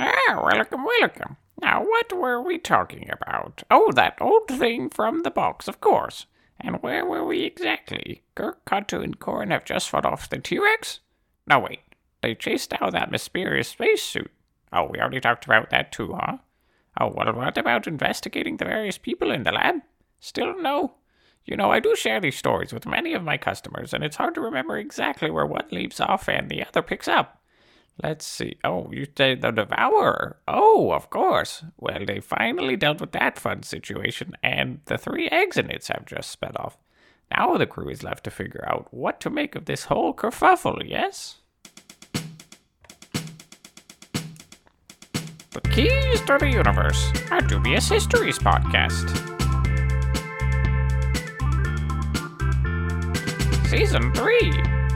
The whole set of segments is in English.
Ah, welcome, welcome. Now, what were we talking about? Oh, that old thing from the box, of course. And where were we exactly? Girk, Katu, and Corin have just fought off the T-Rex? No, wait. They chased down that mysterious spacesuit. Oh, we already talked about that too, huh? Oh, well, what about investigating the various people in the lab? Still no? You know, I do share these stories with many of my customers, and it's hard to remember exactly where one leaves off and the other picks up. Let's see. Oh, you say the Devourer. Oh, of course. Well, they finally dealt with that fun situation, and the three exonids have just sped off. Now the crew is left to figure out what to make of this whole kerfuffle, yes? The Keys to the Universe, a Dubious Histories podcast. Season 3.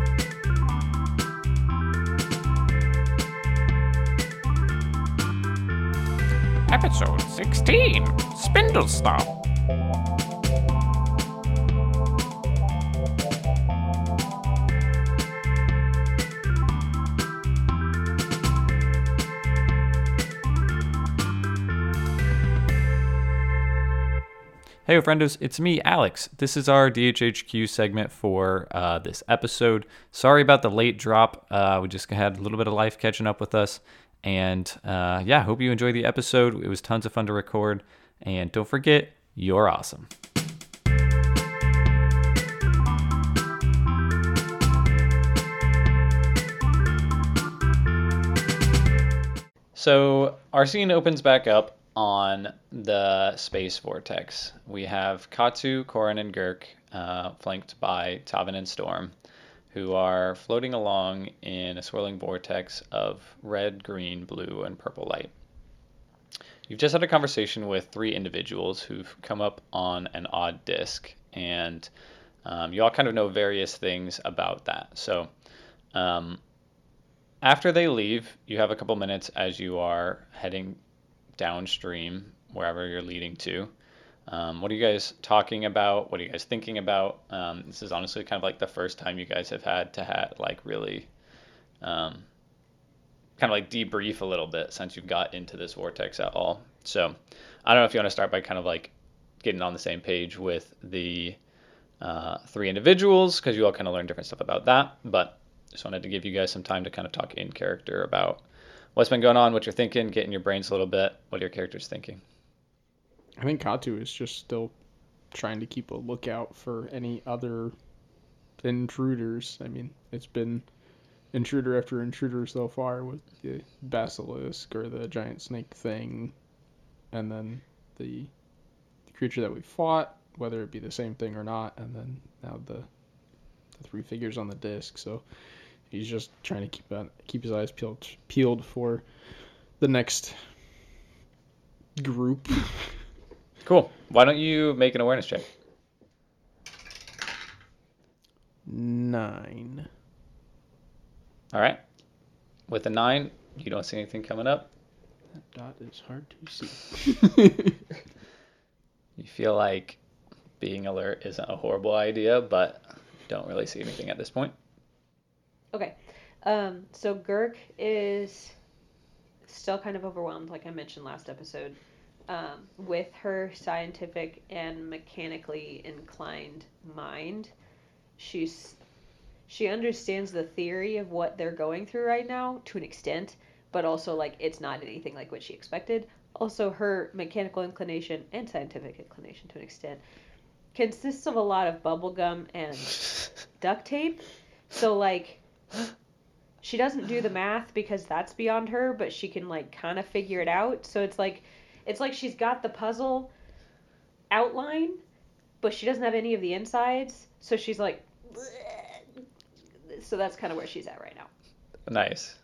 Episode 16 Spindle Stop. Hey, friendos, it's me, Alex. This is our DHHQ segment for uh, this episode. Sorry about the late drop. Uh, we just had a little bit of life catching up with us. And uh, yeah, hope you enjoyed the episode. It was tons of fun to record. And don't forget, you're awesome. So our scene opens back up on the space vortex. We have Katu, Corin, and Girk, uh, flanked by Tavin and Storm, who are floating along in a swirling vortex of red, green, blue, and purple light. You've just had a conversation with three individuals who've come up on an odd disk, and um, you all kind of know various things about that. So, um, after they leave, you have a couple minutes as you are heading downstream wherever you're leading to. Um, what are you guys talking about? What are you guys thinking about? Um, this is honestly kind of like the first time you guys have had to have like really um, kind of like debrief a little bit since you've got into this vortex at all. So I don't know if you want to start by kind of like getting on the same page with the uh, three individuals because you all kind of learn different stuff about that. But just wanted to give you guys some time to kind of talk in character about what's been going on, what you're thinking, get in your brains a little bit, what your characters thinking. I think Katu is just still trying to keep a lookout for any other intruders. I mean, it's been intruder after intruder so far with the basilisk or the giant snake thing, and then the, the creature that we fought, whether it be the same thing or not, and then now the the three figures on the disc. So he's just trying to keep on, keep his eyes peeled peeled for the next group. Cool. Why don't you make an awareness check? Nine. All right. With a nine, you don't see anything coming up. That dot is hard to see. You feel like being alert isn't a horrible idea, but don't really see anything at this point. Okay. Um, so Girk is still kind of overwhelmed, like I mentioned last episode, um, with her scientific and mechanically inclined mind. She's she understands the theory of what they're going through right now to an extent, but also like it's not anything like what she expected. Also, her mechanical inclination and scientific inclination to an extent consists of a lot of bubblegum and duct tape. So like she doesn't do the math because that's beyond her, but she can like kind of figure it out. So it's like it's like she's got the puzzle outline, but she doesn't have any of the insides. So she's like so that's kind of where she's at right now. Nice.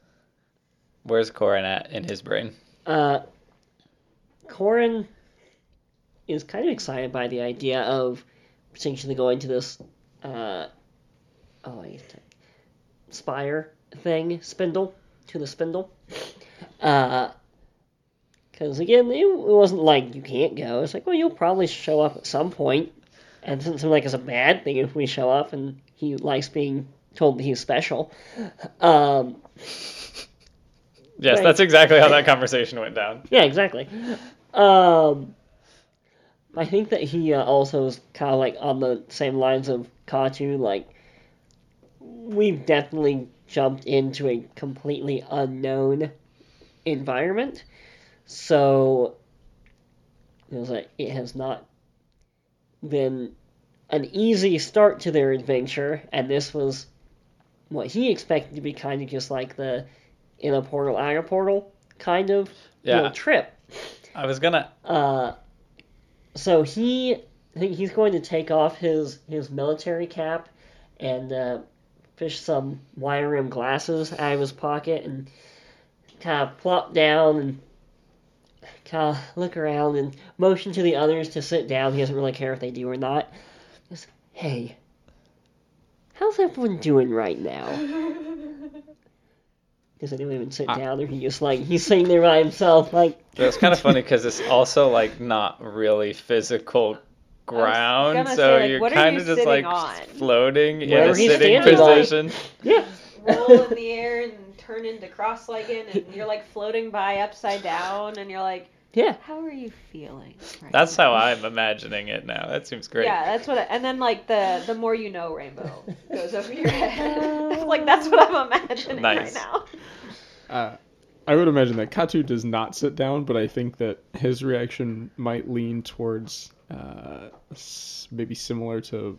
Where's Corin at in his brain? Uh, Corin is kind of excited by the idea of potentially going to this, uh, oh, I guess, spire thing, spindle, to the spindle. Uh, because again, it wasn't like you can't go. It's like, well, you'll probably show up at some point, and it doesn't seem like it's a bad thing if we show up and he likes being told that he's special. Um, Yes, Right. that's exactly how that conversation went down. Yeah, exactly. Um, I think that he uh, also is kind of like on the same lines of Katu. Like, we've definitely jumped into a completely unknown environment, so it was like it has not been an easy start to their adventure, and this was what he expected to be kind of just like the in a portal, out of portal kind of little Yeah, trip. I was gonna. Uh, so he, he's going to take off his his military cap and uh, fish some wire rim glasses out of his pocket and kind of plop down and kind of uh, look around and motion to the others to sit down. He doesn't really care if they do or not. Just, hey, how's everyone doing right now? Does anyone even sit I- down, or he just like he's sitting there by himself, like It's kind of funny because it's also like not really physical ground, so say, like, you're what are kind you of just like on? floating in a sitting standing, like- position. yeah. roll in the air and turn into cross-legged, and you're like floating by upside down, and you're like, Yeah. "How are you feeling?" right That's now?" how I'm imagining it now. That seems great. Yeah, that's what. I, and then like the the more you know rainbow goes over your head. like that's what I'm imagining Nice. right now. Uh, I would imagine that Katu does not sit down, but I think that his reaction might lean towards uh, maybe similar to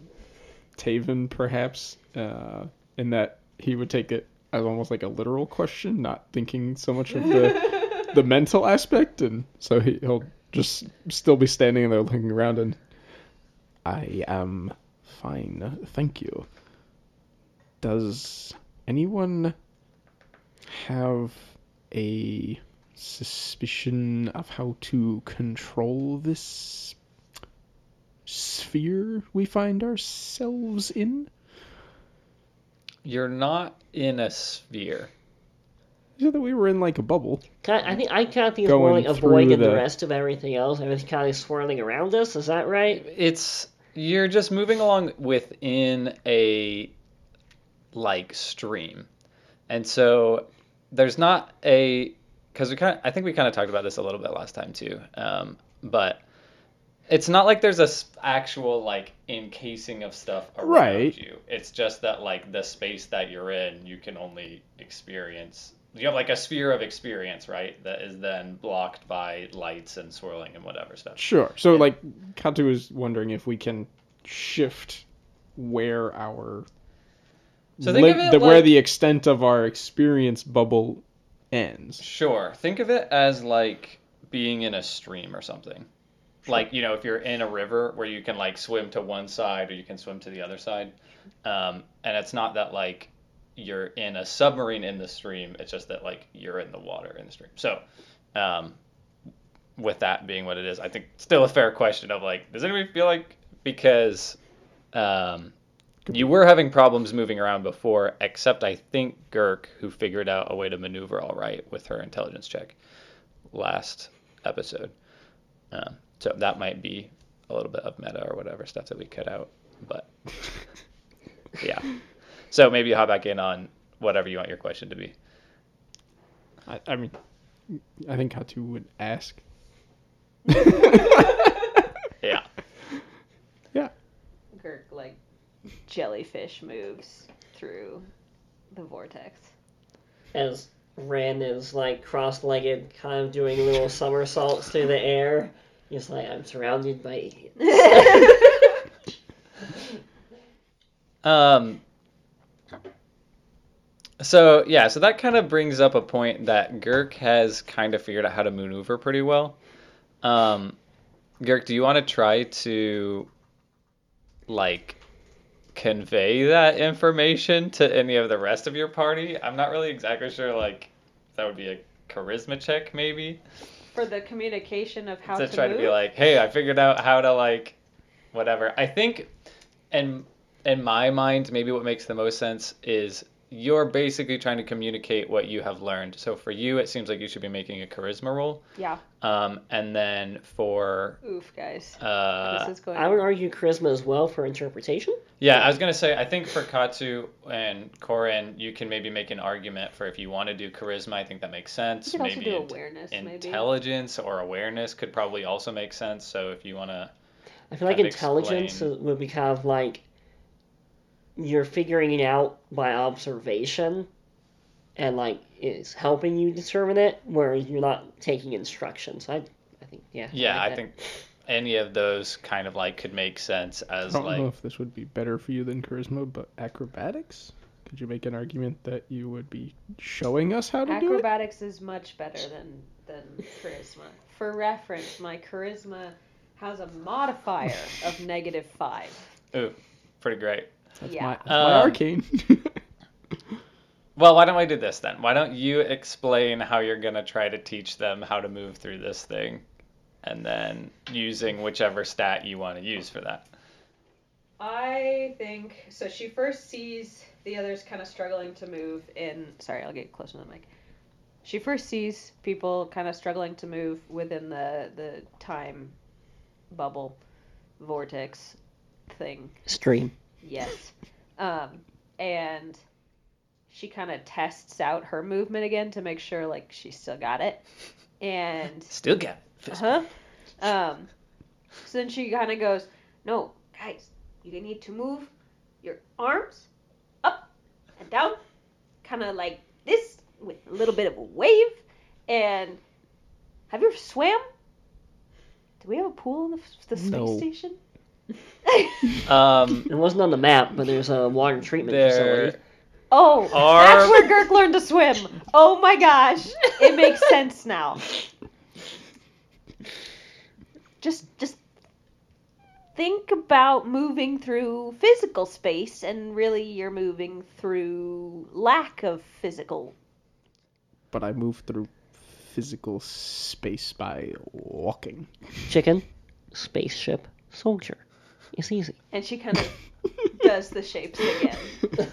Tavin, perhaps, uh, in that he would take it as almost like a literal question, not thinking so much of the the mental aspect, and so he, he'll just still be standing there looking around and I am fine, thank you. Does anyone have a suspicion of how to control this sphere we find ourselves in? You're not in a sphere. You said that we were in like a bubble. Kind I think I kind of think it's more like through avoiding the... the- rest of everything else. Everything kind of swirling around us. Is that right? It's you're just moving along within a like stream, and so there's not a because we kind of I think we kind of talked about this a little bit last time too, um, but it's not like there's a s- actual like encasing of stuff around Right. you. It's just that like the space that you're in, you can only experience. You have like a sphere of experience, right? That is then blocked by lights and swirling and whatever stuff. Sure. So like Katu is wondering if we can shift where our So think of lim- it the, where the extent of our experience bubble ends. Sure. Think of it as like being in a stream or something. Like, you know, if you're in a river where you can like swim to one side or you can swim to the other side. Um, and it's not that like you're in a submarine in the stream, it's just that like you're in the water in the stream. So, um, with that being what it is, I think still a fair question of like, does anybody feel like because um, you were having problems moving around before, except I think Girk, who figured out a way to maneuver all right with her intelligence check last episode. Um, so that might be a little bit of meta or whatever stuff that we cut out. But yeah. So maybe you hop back in on whatever you want your question to be. I, I mean, I think Katu would ask. Yeah. Yeah. Girk like jellyfish moves through the vortex. As Ren is like cross-legged, kind of doing little somersaults through the air. He's like, I'm surrounded by idiots. Um. So yeah, so that kind of brings up a point that Girk has kind of figured out how to maneuver pretty well. Um, Girk, do you want to try to like convey that information to any of the rest of your party? I'm not really exactly sure. Like, that would be a charisma check, maybe, For the communication of how to to, try move. to be like, hey, I figured out how to like, whatever. I think, and in my mind, maybe what makes the most sense is you're basically trying to communicate what you have learned. So for you, it seems like you should be making a charisma roll. Yeah. Um, and then for Oof, guys. uh, this is going. I would argue charisma as well for interpretation. yeah, I was gonna say I think for Katsu and Corin, you can maybe make an argument for if you want to do charisma. I think that makes sense. You could also maybe do int- awareness, maybe. intelligence or awareness could probably also make sense. So if you want to, I feel like Kind intelligence explain. would be kind of like you're figuring it out by observation and like is helping you determine it, whereas you're not taking instructions. I, I think, yeah. yeah, like I think any of those kind of like could make sense as like I don't like know if this would be better for you than charisma, but acrobatics. Could you make an argument that you would be showing us how to do it? Acrobatics is much better than than charisma. For reference, my charisma has a modifier of negative five. ooh, pretty great. That's Yeah. my, that's Um, my arcane. Well, why don't we do this then? Why don't you explain how you're gonna try to teach them how to move through this thing, and then using whichever stat you want to use for that. I think so. She first sees the others kind of struggling to move in. Sorry, I'll get closer to the mic. She first sees people kind of struggling to move within the the time bubble vortex thing. Stream. Yes. Um, and she kind of tests out her movement again to make sure like she still got it. And Still got it. uh-huh. Um, so then she kind of goes, "No, guys, you need to move your arms up and down, kind of like this, with a little bit of a wave." And have you ever swam? Do we have a pool in the, the space No. station? Um, It wasn't on the map, but there's a water treatment there. facility. Oh, Are- that's where Girk learned to swim. Oh my gosh, it makes sense now. Just, just think about moving through physical space, and really, you're moving through lack of physical. but I move through physical space by walking. Chicken, spaceship, soldier. It's easy. And she kind of does the shapes again.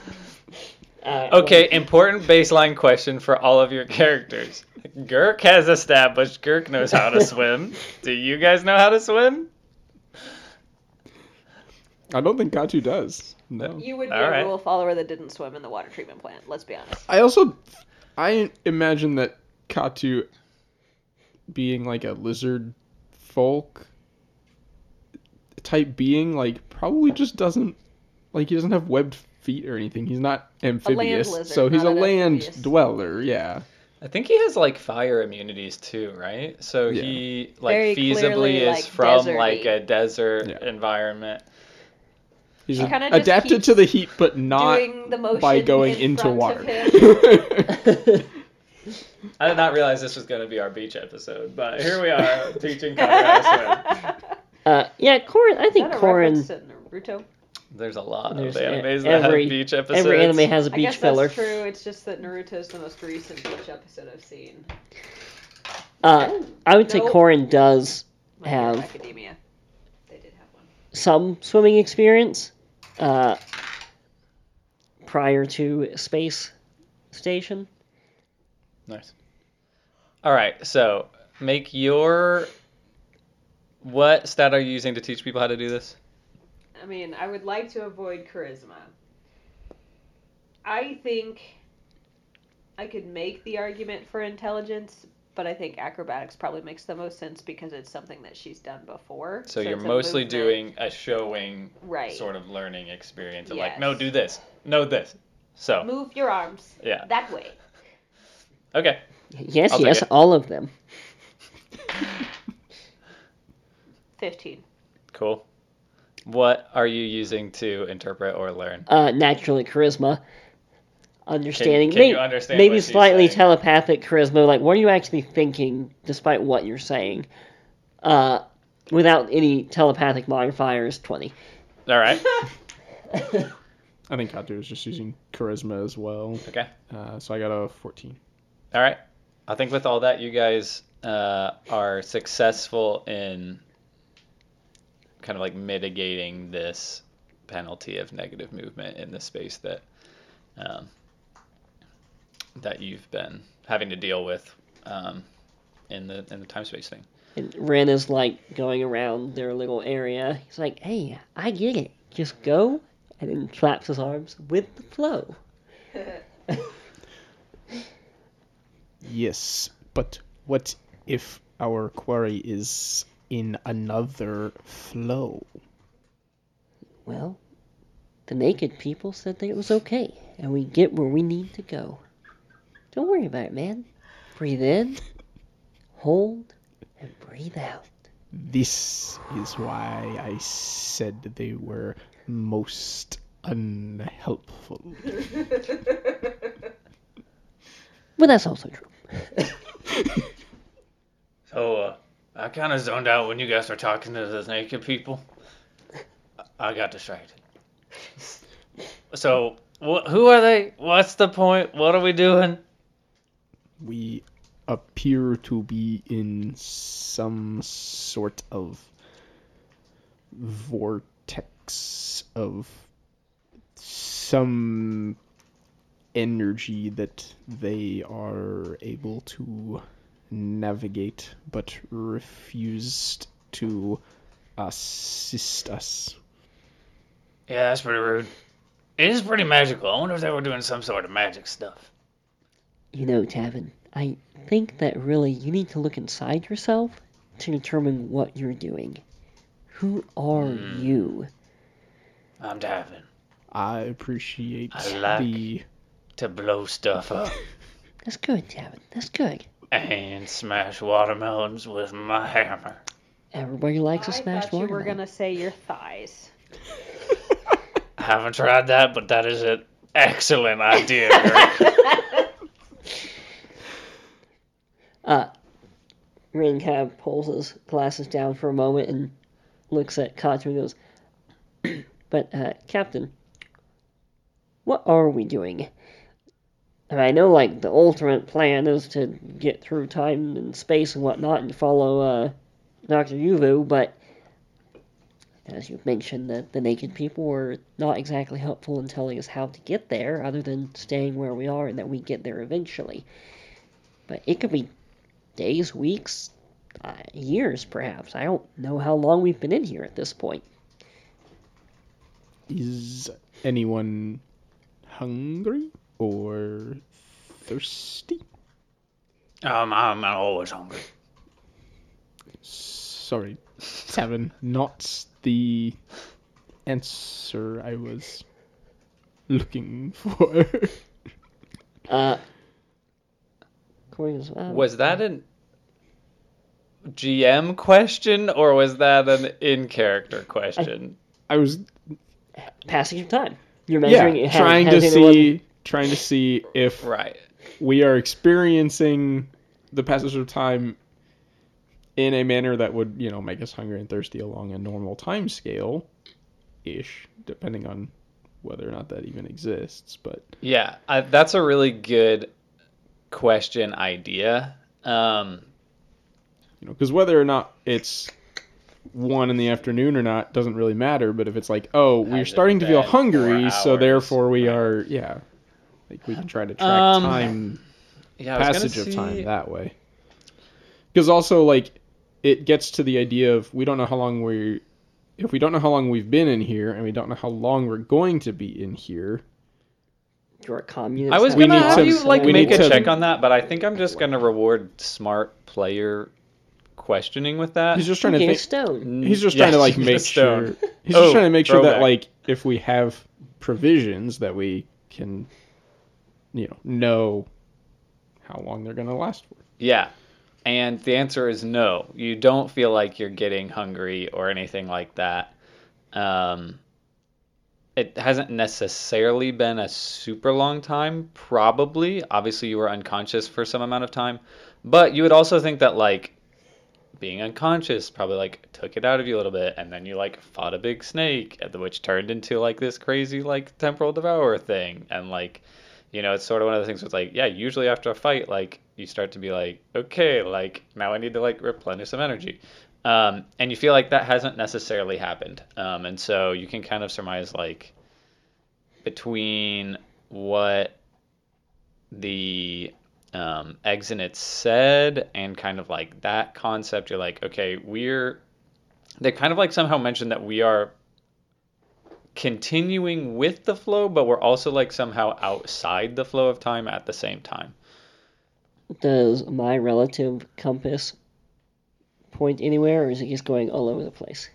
Uh, okay, important baseline question for all of your characters. Girk has established Girk knows how to swim. Do you guys know how to swim? I don't think Katu does. No. You would be All a right. rule follower that didn't swim in the water treatment plant. Let's be honest. I also, I imagine that Katu, being like a lizard folk type being, like probably just doesn't, like he doesn't have webbed feet or anything. He's not amphibious, lizard, so he's a land amphibious. dweller. Yeah. I think he has like fire immunities too, right? So Yeah. he like Very feasibly clearly, is like, from deserty. like a desert Yeah. environment. He's He just adapted to the heat, but not the by going in into water. I did not realize this was going to be our beach episode, but here we are teaching Connor to swim. uh, yeah, Corin. I think that Corin. Naruto? There's a lot There's of animes that every- have beach episodes. Every anime has a beach I guess filler. that's true. It's just that Naruto is the most recent beach episode I've seen. Uh, I would say Nope. Corin does My Have. Academia. They did have one. some swimming experience uh, prior to space station. Nice. All right, so make your. What stat are you using to teach people how to do this? I mean, I would like to avoid charisma. I think I could make the argument for intelligence, but I think acrobatics probably makes the most sense because it's something that she's done before. So, you're it's a mostly movement- doing a showing right. sort of learning experience of Yes. like, no, do this, no, this. So, Move your arms yeah. that way. Okay. Yes, I'll yes, all of them. Fifteen. Cool. What are you using to interpret or learn? Uh, naturally, charisma. Understanding, can may- you understand maybe what slightly saying? telepathic charisma. Like, what are you actually thinking, despite what you're saying? Uh, without any telepathic modifiers, twenty. All right. I think Katu is just using charisma as well. Okay. Uh, so I got a 14. All right. I think with all that, you guys uh, are successful in kind of like mitigating this penalty of negative movement in the space that um, that you've been having to deal with um, in the in the time space thing. And Ren is like going around their little area. He's like, "Hey, I get it. Just go," and then flaps his arms with the flow. Yes, but what if our quarry is in another flow? Well, the naked people said that it was okay, and we get where we need to go. Don't worry about it, man. Breathe in, hold, and breathe out. This is why I said they were most unhelpful. But that's also true. So uh, I kind of zoned out when you guys were talking to the naked people. I got distracted. So wh- who are they? What's the point? What are we doing? We appear to be in some sort of vortex of some energy that they are able to navigate but refused to assist us. Yeah, that's pretty rude. It is pretty magical. I wonder if they were doing some sort of magic stuff. You know, Tavin, I think that really you need to look inside yourself to determine what you're doing. Who are Hmm. you? I'm diving I appreciate I like- the to blow stuff up That's good, Tavin. That's good. And smash watermelons with my hammer. Everybody likes a I smashed thought you were gonna say your thighs. I haven't tried that, but that is an excellent idea. Kirk. Uh, Rin kind of pulls his glasses down for a moment and looks at Katu and goes, But, uh, Captain, what are we doing? And I know, like, the ultimate plan is to get through time and space and whatnot and follow, uh, Dr. Yuvu, but as you mentioned, that the naked people were not exactly helpful in telling us how to get there, other than staying where we are and that we get there eventually. But it could be days, weeks, uh, years, perhaps. I don't know how long we've been in here at this point. Is anyone hungry or thirsty? um, I'm always hungry. Sorry, seven. not the answer I was looking for. Uh, Corey goes, um, Was that an GM question or was that an in character question? I was passing of time? You're yeah measuring it. trying to has anyone- see trying to see if right. we are experiencing the passage of time in a manner that would, you know, make us hungry and thirsty along a normal time scale ish, depending on whether or not that even exists. But Yeah, I, that's a really good question idea. Um, you know, because whether or not it's one in the afternoon or not doesn't really matter. But if it's like, oh, we're starting to feel hungry, so therefore we Right. are, yeah, like we can try to track Um, time yeah, I was gonna passage of time that way. Because also, like, it gets to the idea of we don't know how long we, if we don't know how long we've been in here, and we don't know how long we're going to be in here. You're a communist. I was We gonna need have to- you like we make a to- check on that, but I think I'm just gonna reward smart player questioning with that. He's just trying to think. stone. He's just Yeah, trying to like make sure. He's Oh, just trying to make sure that throwback. like if we have provisions that we can, you know, know how long they're gonna last for. Yeah. And the answer is no. You don't feel like you're getting hungry or anything like that. Um, it hasn't necessarily been a super long time, probably. Obviously, you were unconscious for some amount of time. But you would also think that, like, being unconscious probably, like, took it out of you a little bit. And then you, like, fought a big snake, which turned into, like, this crazy, like, temporal devourer thing. And, like, you know, it's sort of one of the things it's like, yeah, usually after a fight, like you start to be like, okay, like now I need to like replenish some energy, um, and you feel like that hasn't necessarily happened, um, and so you can kind of surmise like between what the um, Exonets said and kind of like that concept, you're like, okay, we're. They kind of like somehow mentioned that we are continuing with the flow, but we're also like somehow outside the flow of time at the same time. Does my relative compass point anywhere, or is it just going all over the place?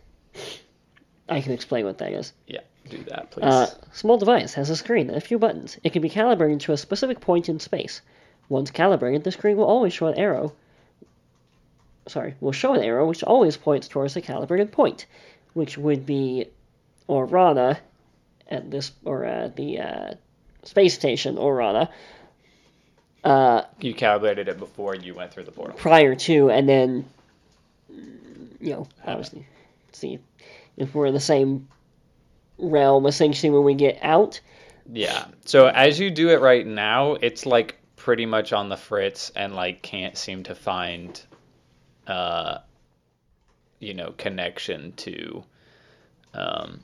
I can explain what that is. Yeah, do that, please. Uh, small device has a screen and a few buttons. It can be calibrated to a specific point in space. Once calibrated, the screen will always show an arrow. Sorry, will show an arrow which always points towards the calibrated point, which would be Orana at this or at the uh, space station Orana. Uh, you calibrated it before you went through the portal. prior to, and then you know, obviously, see if we're in the same realm essentially when we get out. Yeah. So as you do it right now, it's like pretty much on the fritz and like can't seem to find uh you know connection to um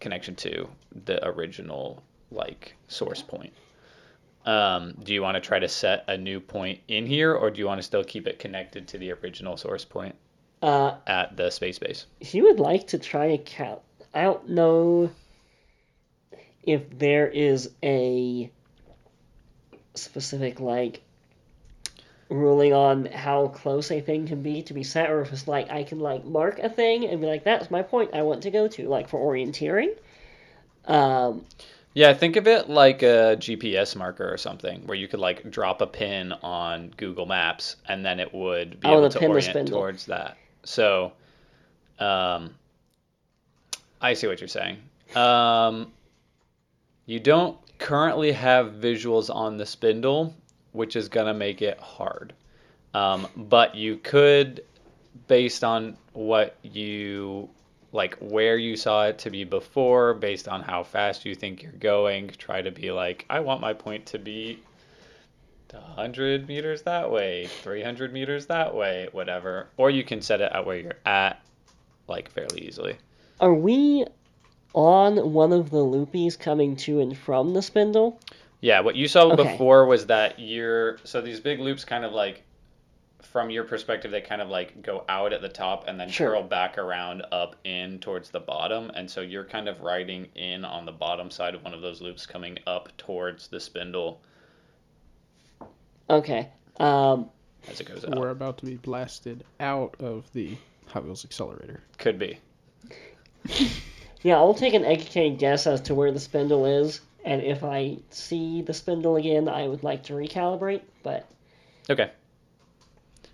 connection to the original like source point. Um, do you want to try to set a new point in here, or do you want to still keep it connected to the original source point Uh, at the space base? you would like to try a count, I don't know if there is a specific like ruling on how close a thing can be to be set, or if it's like I can like mark a thing and be like, that's my point I want to go to, like for orienteering. Um, Yeah, think of it like a GPS marker or something, where you could like drop a pin on Google Maps, and then it would be Oh, able to orient spindle. towards that. So, um, I see what you're saying. Um, you don't currently have visuals on the spindle, which is gonna make it hard. Um, but you could, based on what you like where you saw it to be before, based on how fast you think you're going, try to be like, I want my point to be 100 meters that way, 300 meters that way, whatever. Or you can set it at where you're at, like fairly easily. are we on one of the loopies coming to and from the spindle? Yeah, what you saw Okay. before was that you're so these big loops kind of like from your perspective they kind of like go out at the top and then Sure. curl back around up in towards the bottom and so you're kind of riding in on the bottom side of one of those loops coming up towards the spindle Okay. Um, as it goes up. We're about to be blasted out of the Hot Wheels accelerator. Could be. Yeah, I'll take an educated guess as to where the spindle is, and if I see the spindle again, I would like to recalibrate. But Okay.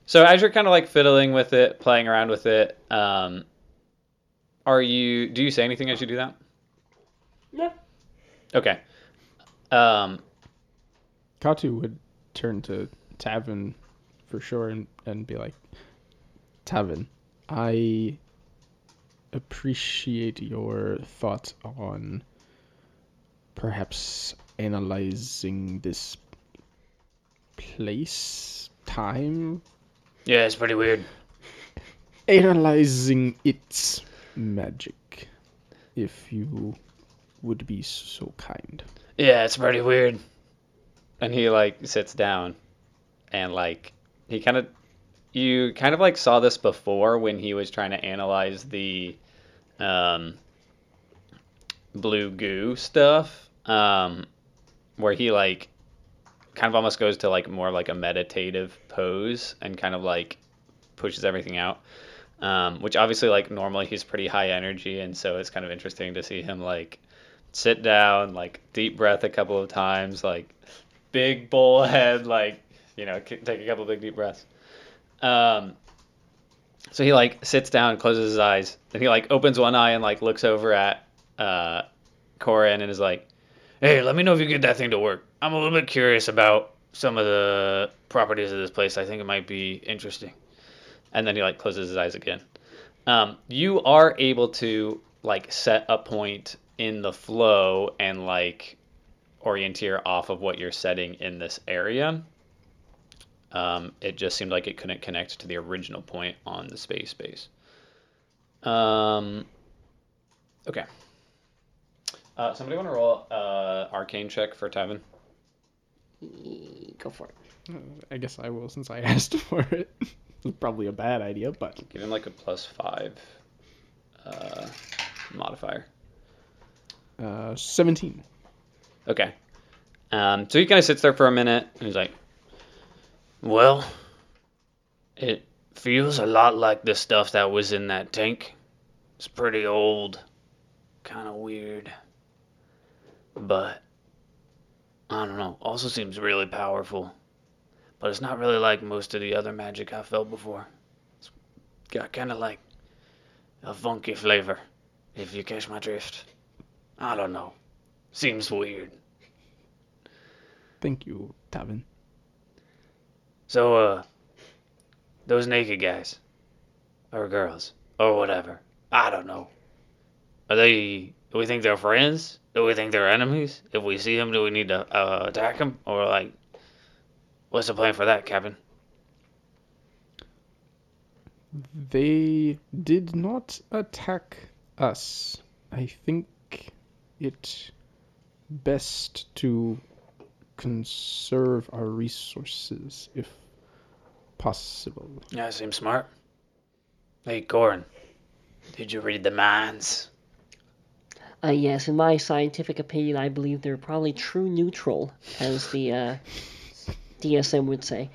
So as you're kind of like fiddling with it, playing around with it, um, are you? Do you say anything as you do that? no, Okay. Um, Katu would turn to Tavin for sure and, and be like, Tavin, I appreciate your thoughts on perhaps analyzing this place, time, yeah, it's pretty weird. analyzing its magic, if you would be so kind. Yeah, it's pretty weird. And he like sits down and like he kind of you kind of like saw this before when he was trying to analyze the um blue goo stuff um where he like kind of almost goes to like more like a meditative pose and kind of like pushes everything out um which obviously like normally he's pretty high energy and so it's kind of interesting to see him like sit down, like deep breath a couple of times, like big bowl head, like you know, take a couple big deep breaths. Um, so he like sits down, closes his eyes, and he like opens one eye and like looks over at uh, Corin and is like, "Hey, let me know if you get that thing to work. I'm a little bit curious about some of the properties of this place. I think it might be interesting." And then he like closes his eyes again. Um, you are able to like set a point in the flow and like orienteer off of what you're setting in this area. Um, it just seemed like it couldn't connect to the original point on the space base. Um, okay. Uh, somebody want to roll uh, arcane check for Tavin? Go for it. I guess I will since I asked for it. It's probably a bad idea, but Give him like a plus five uh, modifier. uh, 17. Okay. Um, so he kind of sits there for a minute and he's like, Well, it feels a lot like the stuff that was in that tank. It's pretty old, kind of weird. But, I don't know, also seems really powerful. But it's not really like most of the other magic I've felt before. It's got kind of like a funky flavor, if you catch my drift. I don't know. Seems weird. Thank you, Tavin. So, uh, those naked guys, or girls, or whatever, I don't know. Are they? Do we think they're friends? Do we think they're enemies? If we see them, do we need to uh, attack them, or like, what's the plan for that, Captain? They did not attack us. I think it best to conserve our resources if possible. Yeah, seems smart. Hey, Corin, did you read the minds? Uh, yes, in my scientific opinion, I believe they're probably true neutral, as the uh, DSM would say.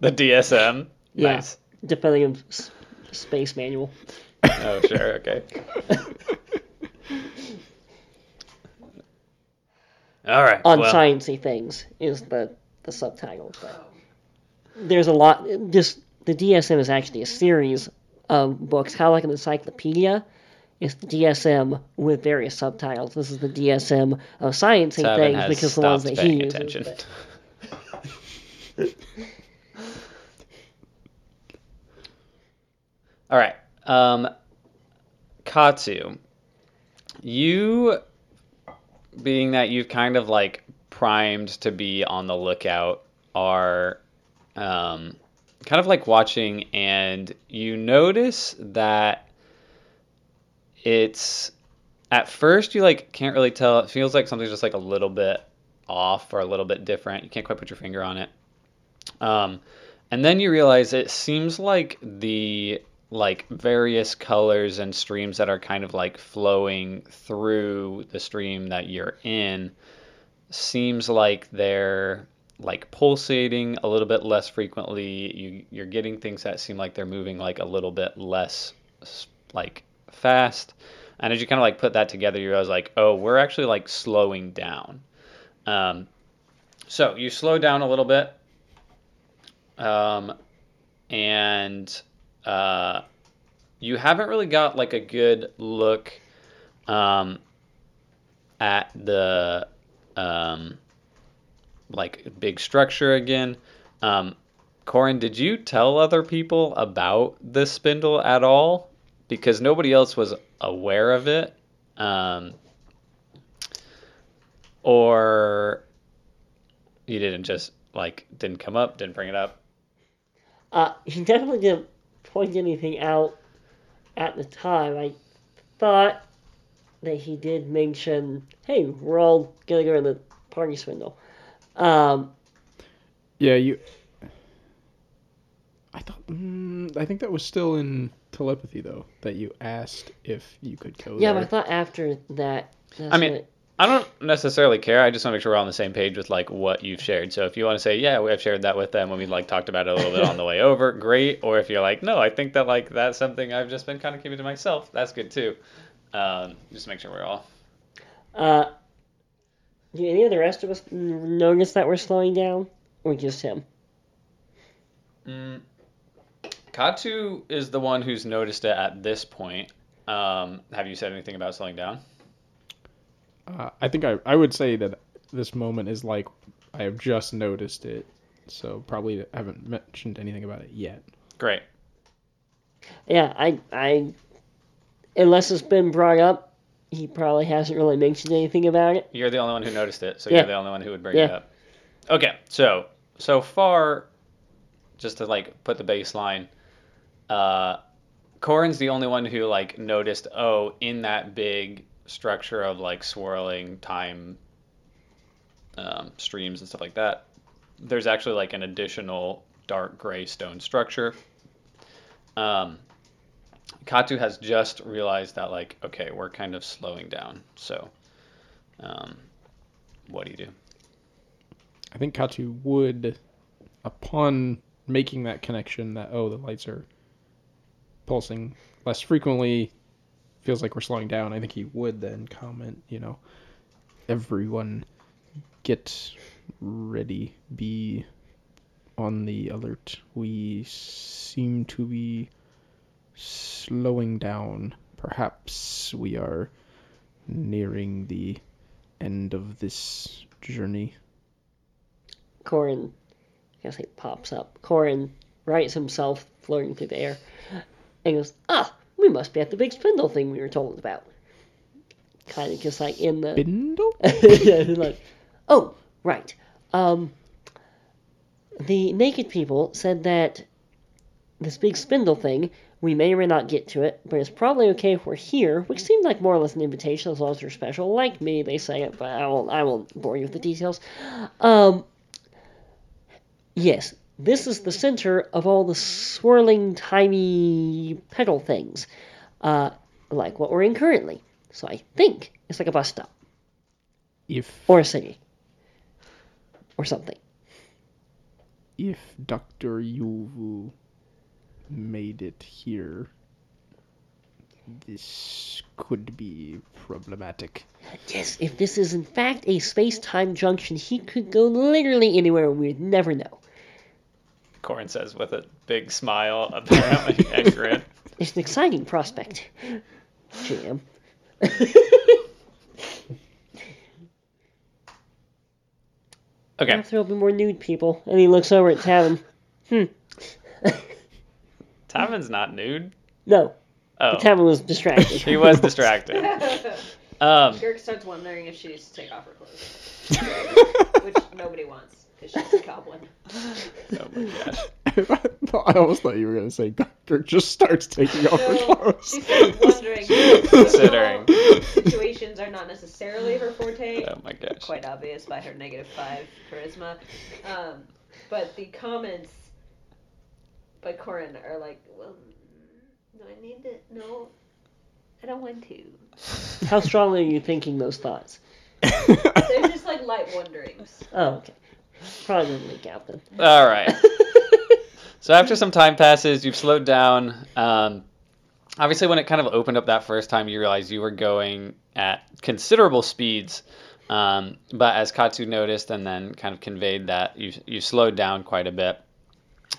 The DSM. Yeah. Nice. Depending on s- space manual. Oh, sure. Okay. All right. on well, sciencey things is the the subtitle. But there's a lot. This the DSM is actually a series of books, kind of like an encyclopedia. It's the DSM with various subtitles. This is the DSM of sciencey Tavin things because the ones that he paying uses. attention. but- All right. Um, Katsu, you, being that you've kind of like primed to be on the lookout, are um, kind of like watching, and you notice that it's at first you like can't really tell. It feels like something's just like a little bit off or a little bit different. You can't quite put your finger on it. Um, and then you realize it seems like the like various colors and streams that are kind of like flowing through the stream that you're in seems like they're like pulsating a little bit less frequently you you're getting things that seem like they're moving like a little bit less like fast and as you kind of like put that together you realize like oh we're actually like slowing down um, so you slow down a little bit um, and uh, you haven't really got like a good look um, at the um, like big structure again. Um, Corin, did you tell other people about this spindle at all? Because nobody else was aware of it. Um, or you didn't just like didn't come up, didn't bring it up. Uh, he definitely didn't point anything out at the time. I thought that he did mention, "Hey, we're all gonna go to the party swindle." Um, Yeah, you. I thought. Mm, I think that was still in telepathy though. That you asked if you could go yeah, there. but I thought after that. That's I mean, what- I don't necessarily care. I just want to make sure we're on the same page with like what you've shared. So if you want to say, yeah, I've shared that with them when we like talked about it a little bit on the way over, great. Or if you're like, no, I think that like that's something I've just been kind of keeping to myself, that's good too. Um, just make sure we're all. uh, do any of the rest of us notice that we're slowing down, or just him? Mm. Katu is the one who's noticed it at this point. Um, have you said anything about slowing down? Uh, I think I I would say that this moment is like I have just noticed it, so probably haven't mentioned anything about it yet. Great. Yeah, I, I, unless it's been brought up, he probably hasn't really mentioned anything about it. You're the only one who noticed it, so Yeah. you're the only one who would bring it up. Okay, so so far, just to like put the baseline, uh, Corin's the only one who like noticed. Oh, in that big structure of like swirling time um, streams and stuff like that. There's actually like an additional dark gray stone structure. Um, Katu has just realized that like okay, we're kind of slowing down. So, um, what do you do? I think Katu would, upon making that connection that oh the lights are pulsing less frequently, feels like we're slowing down. I think he would then comment, you know, everyone get ready, be on the alert. We seem to be slowing down. Perhaps we are nearing the end of this journey. Corin, I guess he pops up. Corin rights himself floating through the air and goes, Ah, we must be at the big spindle thing we were told about. Kind of just like in the. Bindle? yeah, like, oh, right. Um, the naked people said that this big spindle thing, we may or may not get to it, but it's probably okay if we're here, which seemed like more or less an invitation as long as you're special. Like me, they say it, but I won't, I won't bore you with the details. Um, yes, this is the center of all the swirling, tiny pedal things, uh, like what we're in currently. So I think it's like a bus stop If or a city or something. if Dr. Yuvu made it here, this could be problematic. Yes, if this is in fact a space-time junction, he could go literally anywhere and we'd never know. Corin says with a big smile, apparently, and grin. It's an exciting prospect. GM. Okay. Perhaps there'll be more nude people. And he looks over at Tavin. Hmm. Tavin's not nude. No, Oh, Tavin was distracted. he was distracted. Um, Girk starts wondering if she needs to take off her clothes, which nobody wants because she's a goblin. oh my gosh. I almost thought you were going to say Dr. just starts taking off her No, clothes. she starts wondering. Considering. situations are not necessarily her forte. Oh my gosh. Quite obvious by her negative five charisma. Um, but the comments by Corin are like, well, do I need to? No, I don't want to. How strongly are you thinking those thoughts? They're just like light wonderings. Oh, okay. Probably didn't leak out then. All right. So after some time passes, you've slowed down. Um, obviously, when it kind of opened up that first time, you realized you were going at considerable speeds. Um, but as Katsu noticed and then kind of conveyed that you you slowed down quite a bit.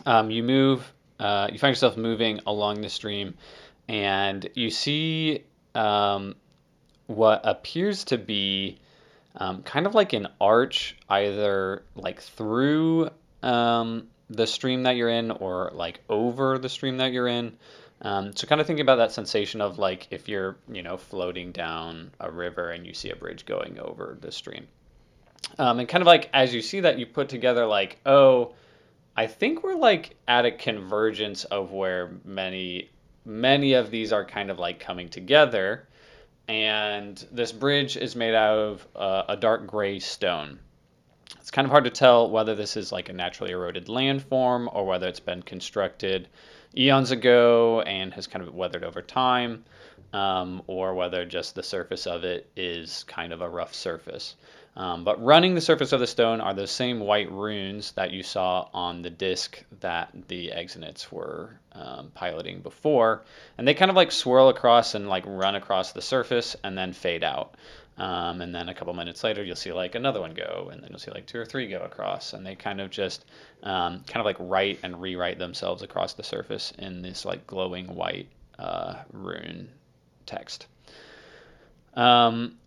Um, you move. Uh, you find yourself moving along the stream, and you see um, what appears to be um, kind of like an arch, either like through um, the stream that you're in or like over the stream that you're in. Um, so kind of thinking about that sensation of like if you're you know floating down a river and you see a bridge going over the stream. Um, and kind of like as you see that, you put together like oh, I think we're like at a convergence of where many many of these are kind of like coming together. And this bridge is made out of uh, a dark gray stone. It's kind of hard to tell whether this is like a naturally eroded landform or whether it's been constructed eons ago and has kind of weathered over time, um, or whether just the surface of it is kind of a rough surface. Um, but running the surface of the stone are those same white runes that you saw on the disc that the Exonets were um, piloting before, and they kind of like swirl across and like run across the surface and then fade out. Um, and then a couple minutes later, you'll see like another one go, and then you'll see like two or three go across, and they kind of just um, kind of like write and rewrite themselves across the surface in this like glowing white uh, rune text. Um,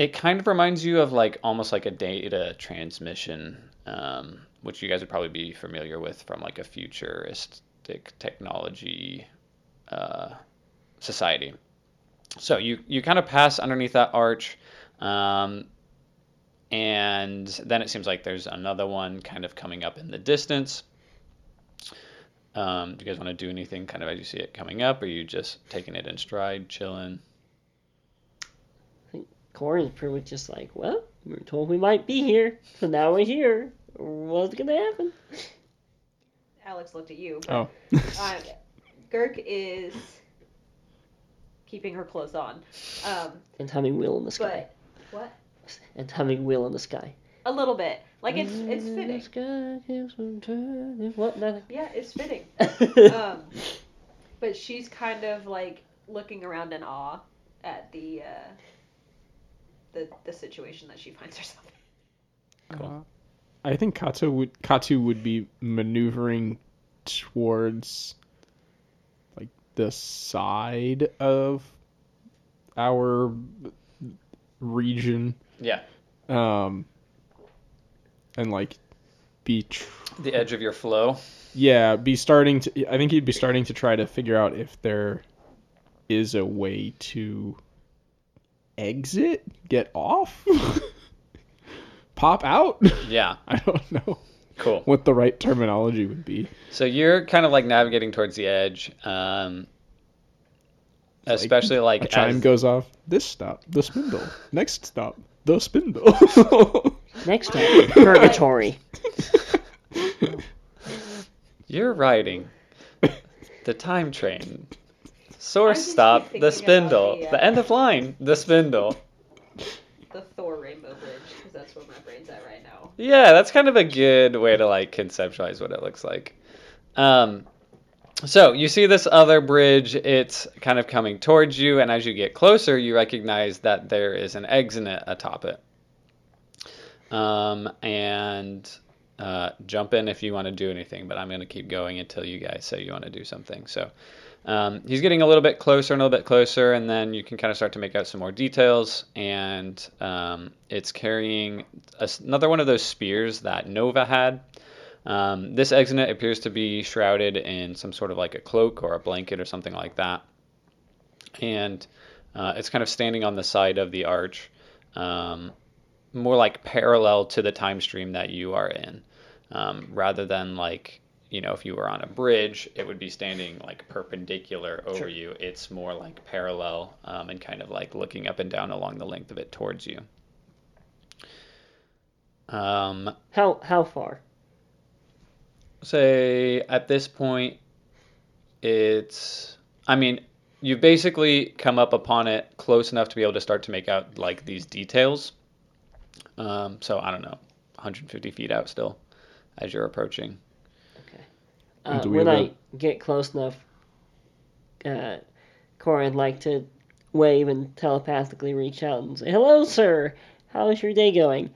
it kind of reminds you of like almost like a data transmission, um, which you guys would probably be familiar with from like a futuristic technology uh, society. So you you kind of pass underneath that arch, um, and then it seems like there's another one kind of coming up in the distance. Um, do you guys want to do anything kind of as you see it coming up, or are you just taking it in stride, chilling? Corin's pretty much just like, well, we were told we might be here, so now we're here. What's gonna happen? Alex looked at you. Oh. uh, Girk is keeping her clothes on. Um, And humming Wheel in the Sky. but what? And humming Wheel in the Sky. A little bit. Like it's it's The fitting. sky keeps on turning. What? Nothing. Yeah, it's fitting. Um, but she's kind of like looking around in awe at the uh, the the situation that she finds herself. in. Cool. I think Katsu would Katsu would be maneuvering towards like the side of our region, Yeah. um, and like be tr- The edge of your flow. yeah be starting to. I think he'd be starting to try to figure out if there is a way to exit, get off, pop out. Yeah. I don't know Cool. what the right terminology would be. So you're kind of like navigating towards the edge. Um, especially like, A chime as- goes off. This stop, the spindle. Next stop, the spindle. Next time, Purgatory. You're riding the time train. Source stop, the spindle. the, uh, The end of line, the spindle. The Thor Rainbow Bridge, because that's where my brain's at right now. Yeah, that's kind of a good way to like conceptualize what it looks like. Um, so you see this other bridge, it's kind of coming towards you, and as you get closer, you recognize that there is an exit atop it. Um, and uh, jump in if you want to do anything, but I'm going to keep going until you guys say you want to do something. So um, he's getting a little bit closer and a little bit closer, and then you can kind of start to make out some more details. And um, it's carrying a another one of those spears that Nova had. Um, this exit appears to be shrouded in some sort of like a cloak or a blanket or something like that. And uh, it's kind of standing on the side of the arch, um, more like parallel to the time stream that you are in, um, rather than like you know if you were on a bridge, it would be standing like perpendicular over Sure. you. It's more like parallel um, and kind of like looking up and down along the length of it towards you. Um, How how far? say at this point it's i mean you've basically come up upon it close enough to be able to start to make out like these details um, so i don't know 150 feet out still as you're approaching Uh, when have I a- get close enough, uh, Corin'd like to wave and telepathically reach out and say, "Hello, sir. How's your day going?"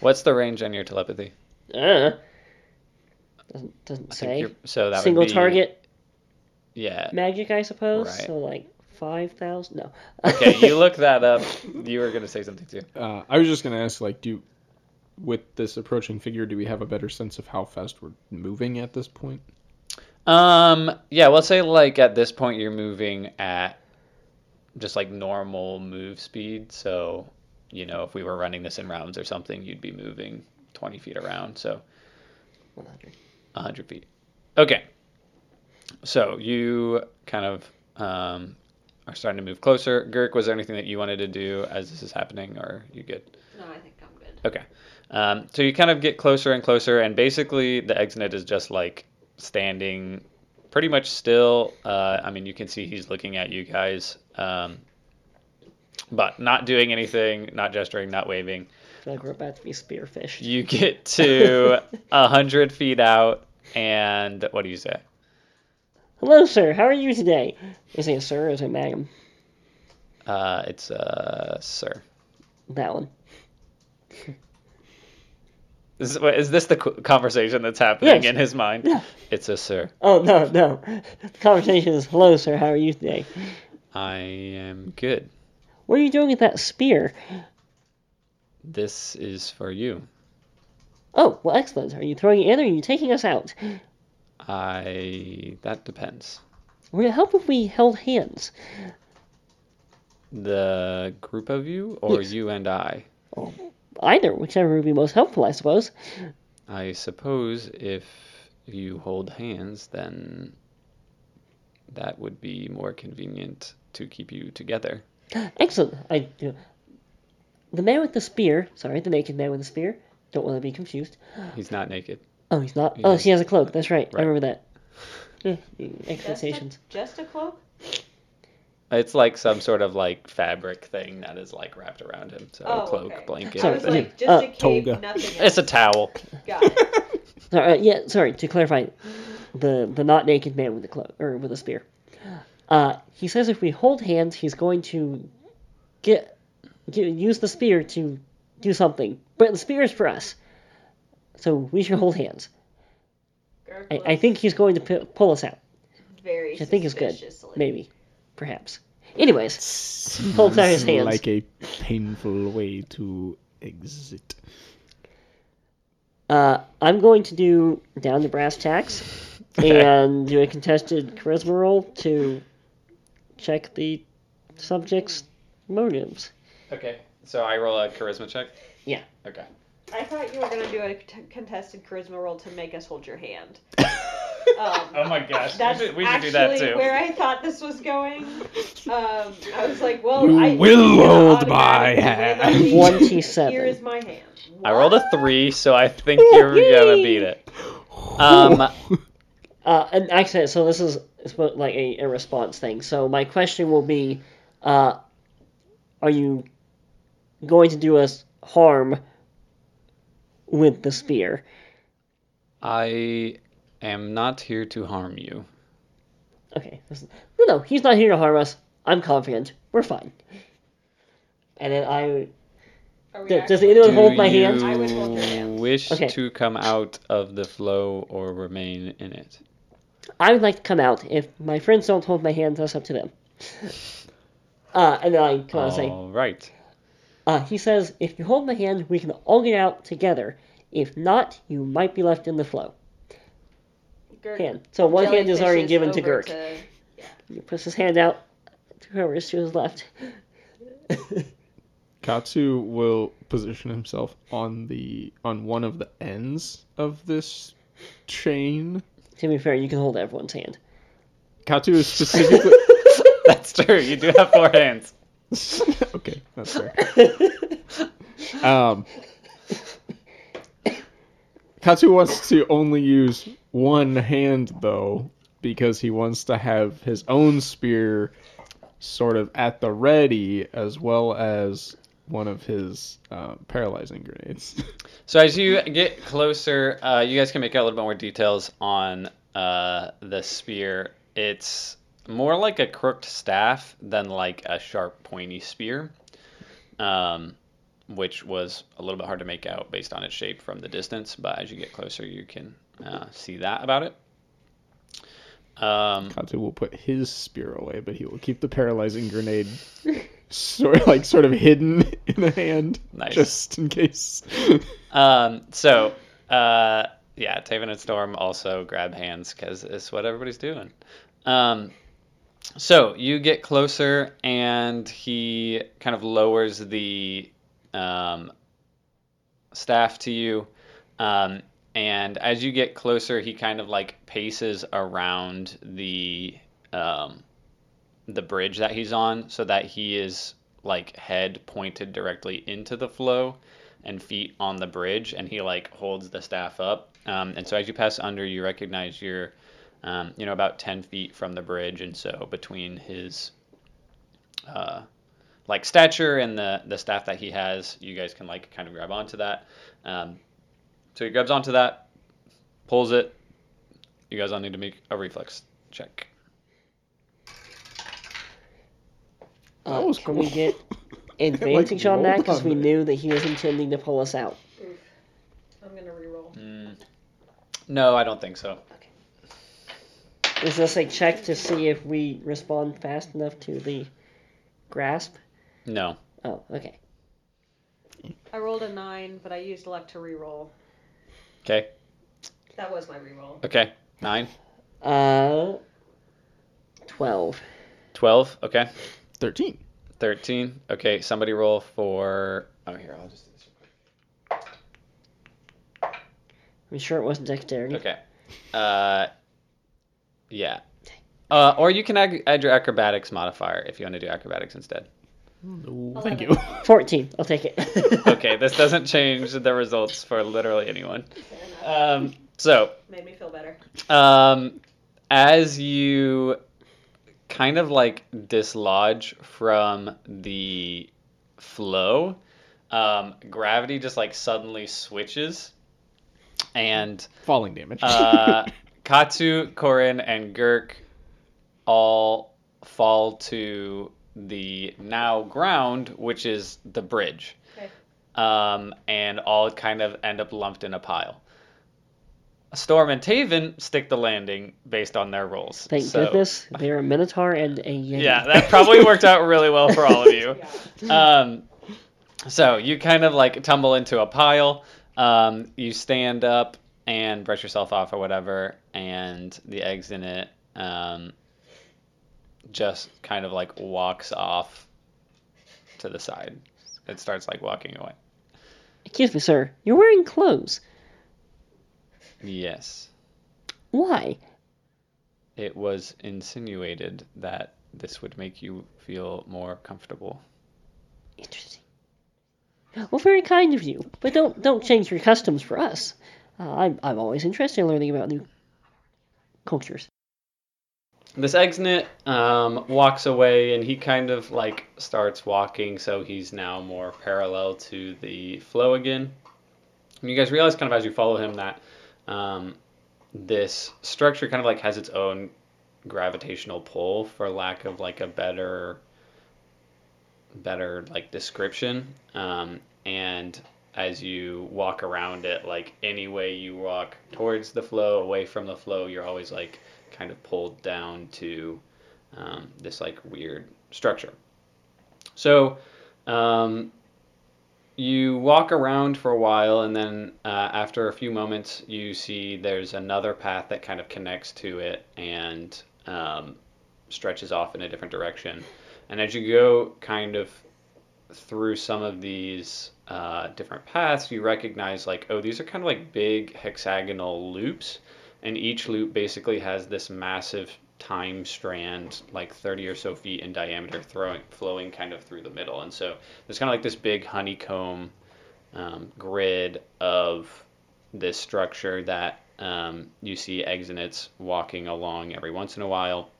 what's the range on your telepathy Uh, doesn't doesn't I say. so that Single would be, target yeah magic, I suppose. Right. So like five thousand. No. okay you look that up you were going to say something too uh, I was just gonna ask, like, do with this approaching figure, do we have a better sense of how fast we're moving at this point? Um, yeah, we'll say like at this point you're moving at just like normal move speed. So, you know, if we were running this in rounds or something, you'd be moving 20 feet around. So 100. 100 feet. Okay. So you kind of um, are starting to move closer. Girk, was there anything that you wanted to do as this is happening, or you good? No, I think I'm good. Okay. Um, so you kind of get closer and closer, and basically the exit is just like standing pretty much still. Uh, I mean, you can see he's looking at you guys, um, but not doing anything, not gesturing, not waving. I feel like we're about to be spearfished. You get to a hundred feet out, and what do you say? Hello, sir. How are you today? Is it a sir or is it madam? Uh, it's uh, sir. That one. Is, is this the conversation that's happening Yes. in his mind? Yeah. It's a sir. Oh no, no. The conversation is, "Hello, sir. How are you today? I am good. What are you doing with that spear?" This is for you. Oh, well, excellent. Are you throwing it in or are you taking us out? I. That depends. Would it help if we held hands? The group of you, or Yes. you and I? Oh. Either, whichever would be most helpful, I suppose. I suppose if you hold hands, then that would be more convenient to keep you together. Excellent. I do. the man with the spear, sorry, the naked man with the spear, don't want to be confused. He's not naked. Oh, he's not. Oh, Yes. he has a cloak. That's right. I remember that. Yeah, Just a, just a cloak? It's like some sort of like fabric thing that is like wrapped around him. So Oh, cloak, okay. blanket. I was like, just Uh, a cape, toga. nothing It's a towel. Got it. Sorry, uh, yeah, sorry. To clarify, the the not naked man with the cloak or with a spear. Uh, he says if we hold hands, he's going to get, get use the spear to do something. But the spear is for us, so we should hold hands. I, I think he's going to pu- pull us out. very which I think is good. Maybe, perhaps. Anyways, Holds out his Seems hands. Like a painful way to exit. uh, I'm going to do down to brass tacks and do a contested charisma roll to check the subject's motives. Okay. So I roll a charisma check. Yeah. Okay. I thought you were gonna do a contested charisma roll to make us hold your hand. Um, Oh my gosh. That's we should, we should actually do that too. where I thought this was going. Um, I was like, well, You I will hold my hand. without me, 27. Here is my hand. I rolled a three, so I think you're gonna beat it. Um, Uh, and actually, so this is it's like a, a response thing. So my question will be, uh, are you going to do us harm with the spear? I am not here to harm you. Okay. this No, no, he's not here to harm us. I'm confident. We're fine. And then I Does- does anyone Do hold my hand? I would hold your hand. wish Okay. to come out of the flow or remain in it? I would like to come out. If my friends don't hold my hand, that's up to them. Uh, and then I come out and say, All right. uh, he says, if you hold my hand, we can all get out together. If not, you might be left in the flow. Girk Hand. So one hand is already given to over Girk. to- He puts his hand out to whoever is to his left. Katsu will position himself on the on one of the ends of this chain. to be fair, you can hold everyone's hand. Katsu is specifically That's true. You do have four hands. okay. That's fair. Um, Katsu wants to only use one hand though, because he wants to have his own spear sort of at the ready, as well as one of his uh, paralyzing grenades. So as you get closer, uh, you guys can make out a little bit more details on uh, the spear. It's more like a crooked staff than like a sharp, pointy spear, um, which was a little bit hard to make out based on its shape from the distance. But as you get closer, you can uh, see that about it. Um, Katsu will put his spear away, but he will keep the paralyzing grenade sort of like sort of hidden in the hand, Nice. just in case. Um, so, uh, yeah, Tavin and Storm also grab hands because it's what everybody's doing. Um, so you get closer, and he kind of lowers the um, staff to you. Um, and as you get closer, he kind of like paces around the um, the bridge that he's on, so that he is like head pointed directly into the flow and feet on the bridge, and he like holds the staff up. Um, and so as you pass under, you recognize you're, um, you know, about ten feet from the bridge, and so between his, uh, like stature and the the staff that he has, you guys can like kind of grab onto that. Um, so he grabs onto that, pulls it. You guys all need to make a reflex check. Uh, That was can we cool. get advantage on rolled that because on we it. knew that he was intending to pull us out? I'm gonna reroll. Mm. No, I don't think so. Is this a check to see if we respond fast enough to the grasp? No. Oh, okay. I rolled a nine, but I used luck to reroll. Okay. That was my reroll. Okay. Nine. Uh, twelve. 12. Okay. Thirteen. 13. Okay, somebody roll for. Oh, here, I'll just do this. Are we sure it wasn't dexterity? Okay. Uh, yeah. Uh, or you can add, add your acrobatics modifier if you want to do acrobatics instead. No, thank you. 14. I'll take it. okay, this doesn't change the results for literally anyone. Um, so, Made me feel better. um, as you kind of like dislodge from the flow, um, gravity just like suddenly switches, and Falling damage. uh, Katsu, Corin, and Girk all fall to the now ground, which is the bridge. Okay. Um, and all kind of end up lumped in a pile. Storm and Tavin stick the landing based on their rolls. Thank So- goodness they're a Minotaur and a Yeti. Yeah, that probably worked out really well for all of you. Um, so you kind of like tumble into a pile. Um, you stand up and brush yourself off or whatever, and the eggs in it um, just kind of like walks off to the side. It starts like walking away. Excuse me, sir. You're wearing clothes. Yes, Why? it was insinuated that this would make you feel more comfortable. Interesting. Well, very kind of you, but don't don't change your customs for us. Uh, I'm I'm always interested in learning about new cultures. This Exnit um, walks away and he kind of like starts walking, so he's now more parallel to the flow again. And you guys realize kind of as you follow him that um, this structure kind of like has its own gravitational pull, for lack of like a better, better like description. Um, and as you walk around it, like any way you walk towards the flow, away from the flow, you're always like kind of pulled down to um, this like weird structure. So um, you walk around for a while, and then uh, after a few moments, you see there's another path that kind of connects to it and um, stretches off in a different direction. And as you go kind of through some of these uh, different paths, you recognize like, oh, these are kind of like big hexagonal loops and each loop basically has this massive time strand like 30 or so feet in diameter throwing flowing kind of through the middle. And so there's kind of like this big honeycomb um, grid of this structure that um, you see exonets walking along every once in a while.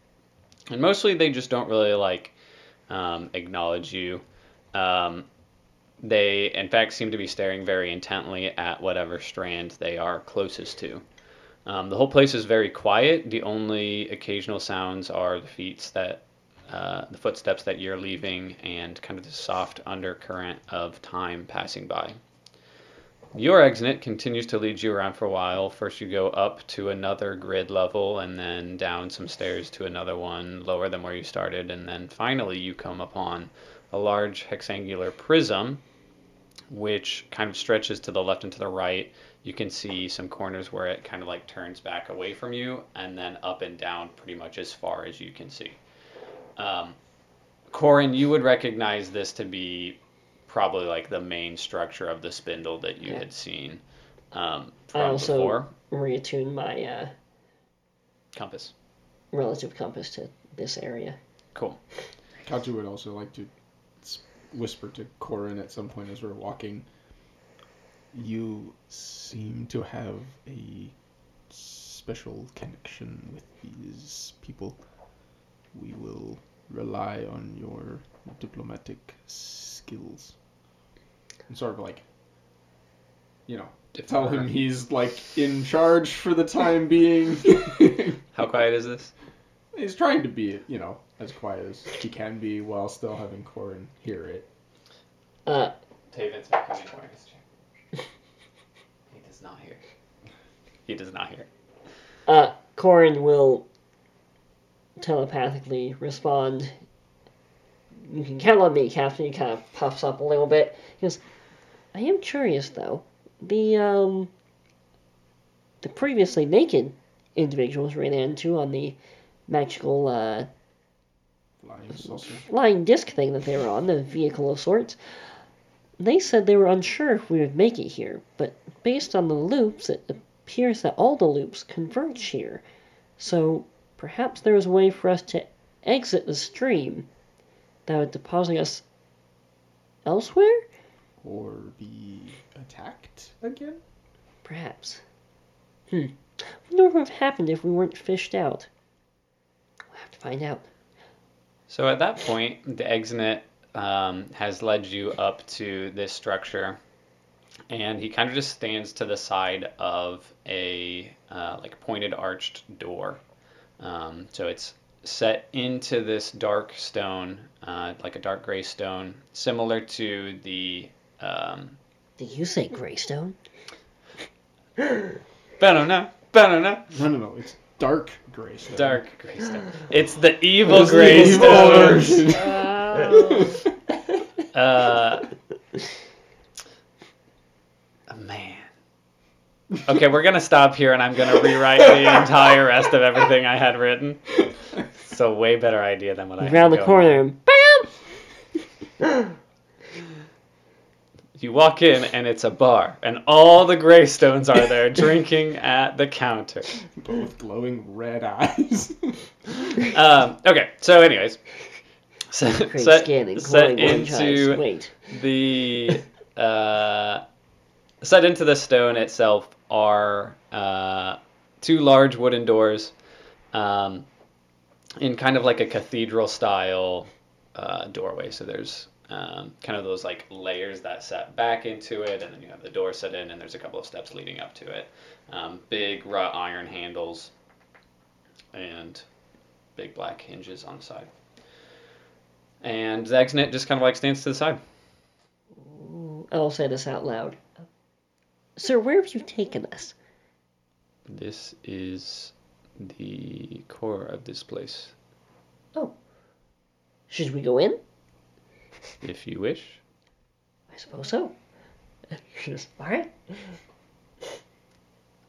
And mostly they just don't really like um, acknowledge you. Um, they in fact seem to be staring very intently at whatever strand they are closest to um, the whole place is very quiet. The only occasional sounds are the feet that, uh, the footsteps that you're leaving, and kind of the soft undercurrent of time passing by. Your exit continues to lead you around for a while. First, you go up to another grid level, and then down some stairs to another one lower than where you started, and then finally you come upon a large hexangular prism, which kind of stretches to the left and to the right you can see some corners where it kind of like turns back away from you and then up and down pretty much as far as you can see. Um, Corin, you would recognize this to be probably like the main structure of the spindle that you Yeah. had seen um, I from also before. reattune my uh, Compass. relative compass to this area. Cool. Katsu would also like to whisper to Corin at some point as we're walking. You seem to have a special connection with these people. We will rely on your diplomatic skills. And sort of like, you know, tell him he's like in charge for the time being. How quiet is this? he's trying to be, you know, as quiet as he can be while still having Corin hear it. Uh, Tavin's not coming for his chair. he does not hear. He does not hear. uh, Corin will telepathically respond. You can count on me, Captain. He kind of puffs up a little bit. He goes, I am curious, though. The, um, the previously naked individuals ran into on the magical, uh, Flying flying disc thing that they were on, the vehicle of sorts. They said they were unsure if we would make it here, but based on the loops, it appears that all the loops converge here. So perhaps there is a way for us to exit the stream that would deposit us elsewhere? Or be attacked again? Perhaps. Hmm. wonder what would have happened if we weren't fished out. We'll have to find out. So at that point, the exit um, has led you up to this structure, and he kind of just stands to the side of a uh, like pointed arched door. Um, so it's set into this dark stone, uh, like a dark gray stone, similar to the. Um, Did you say Greystone? banana, banana, No, no, no. It's dark gray stone. dark gray stone. It's the evil It's the gray evil stone. version. Uh, man. Okay, we're gonna stop here, and I'm gonna rewrite the entire rest of everything I had written. It's a way better idea than what I had Around the corner and BAM! You walk in, and it's a bar, and all the Greystones are there drinking at the counter. but with glowing red eyes. Um, okay, so anyways, set, set, set glowing orange eyes. into Wait. the uh, set into the stone itself are uh, two large wooden doors um, in kind of like a cathedral style uh, doorway. So there's um, kind of those like layers that set back into it, and then you have the door set in, and there's a couple of steps leading up to it. Um, big wrought iron handles and big black hinges on the side. And exit just kind of like stands to the side. I'll say this out loud. Sir, where have you taken us? This is the core of this place, Oh. Should we go in? if you wish. I suppose so. Alright.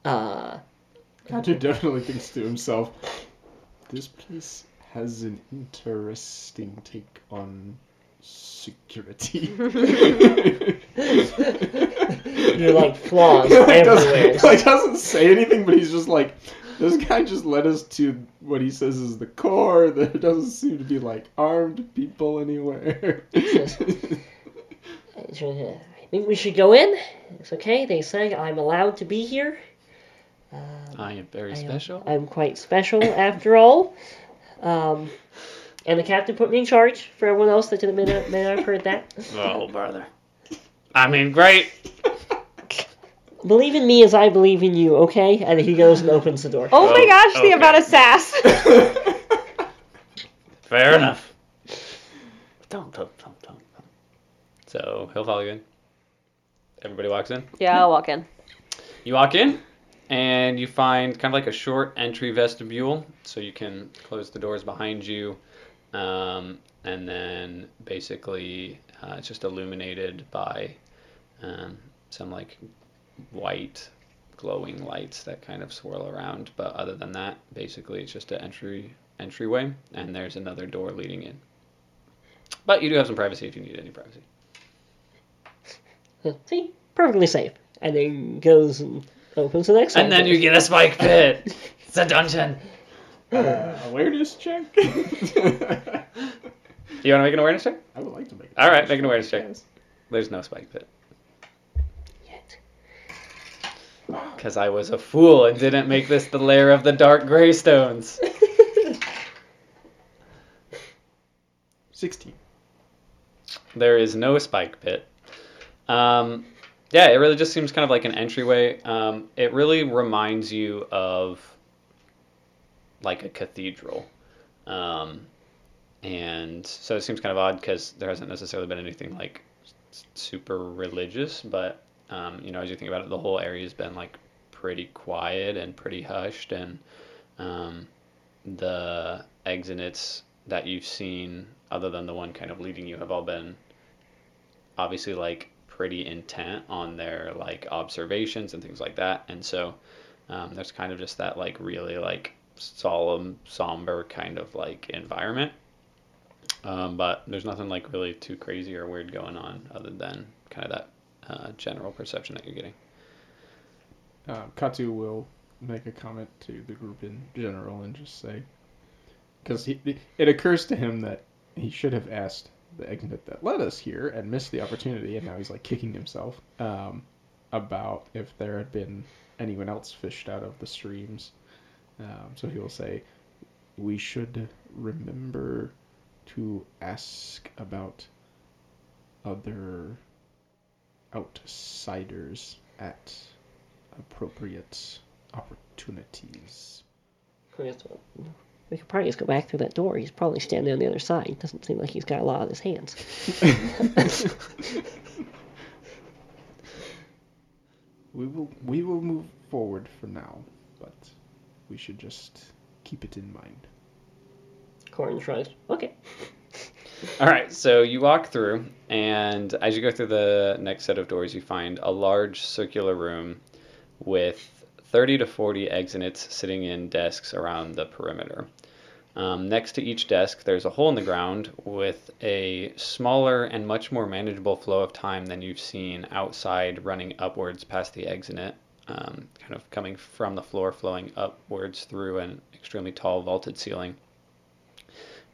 Uh, Katsu definitely thinks to himself, this place has an interesting take on security. You're like flaws like, everywhere. doesn't, like doesn't say anything, but he's just like, this guy just led us to what he says is the core. There doesn't seem to be like armed people anywhere. I think we should go in. It's okay. They say I'm allowed to be here. Um, I am very I am- special. I'm quite special after all. Um, and the captain put me in charge for everyone else that didn't may not, may not have heard that. Oh, brother. I mean, great. Believe in me as I believe in you, okay? And he goes and opens the door. Oh my Oh, gosh, the amount of sass. Fair enough. Don't, don't, don't, don't. don't. So he'll follow you in. Everybody walks in. yeah, I'll walk in. You walk in, and you find kind of like a short entry vestibule, so you can close the doors behind you, um, and then basically uh, it's just illuminated by um, some like white glowing lights that kind of swirl around. But other than that, basically it's just an entry entryway, and there's another door leading in. But you do have some privacy if you need any privacy. See? Perfectly safe. And then goes and opens the next one. And then you get a spike pit. It's a dungeon. Uh, awareness check. do You want to make an awareness check? I would like to make. All right, make an awareness check. Yes. There's no spike pit. Yet. Because I was a fool and didn't make this the lair of the dark gray stones. Sixteen. There is no spike pit. Um, yeah, it really just seems kind of like an entryway. Um, it really reminds you of like a cathedral. Um, and so it seems kind of odd because there hasn't necessarily been anything like super religious, but um, you know, as you think about it, the whole area has been like pretty quiet and pretty hushed, and um, the exits that you've seen, other than the one kind of leading you, have all been obviously like pretty intent on their like observations and things like that, and so um, there's kind of just that like really like solemn, somber kind of like environment. Um, but there's nothing like really too crazy or weird going on other than kind of that uh, general perception that you're getting. Uh, Katsu will make a comment to the group in general and just say, because it occurs to him that he should have asked the exit that led us here and missed the opportunity, and now he's like kicking himself um, about if there had been anyone else fished out of the streams. Um, so he will say, "We should remember to ask about other outsiders at appropriate opportunities." We could probably just go back through that door. He's probably standing on the other side. Doesn't seem like he's got a lot on his hands. we will we will move forward for now, but we should just keep it in mind. Corin shrugs. Okay. All right, so you walk through, and as you go through the next set of doors, you find a large circular room with 30 to 40 exits sitting in desks around the perimeter. Um, next to each desk, there's a hole in the ground with a smaller and much more manageable flow of time than you've seen outside running upwards past the exit, um, kind of coming from the floor, flowing upwards through an extremely tall vaulted ceiling.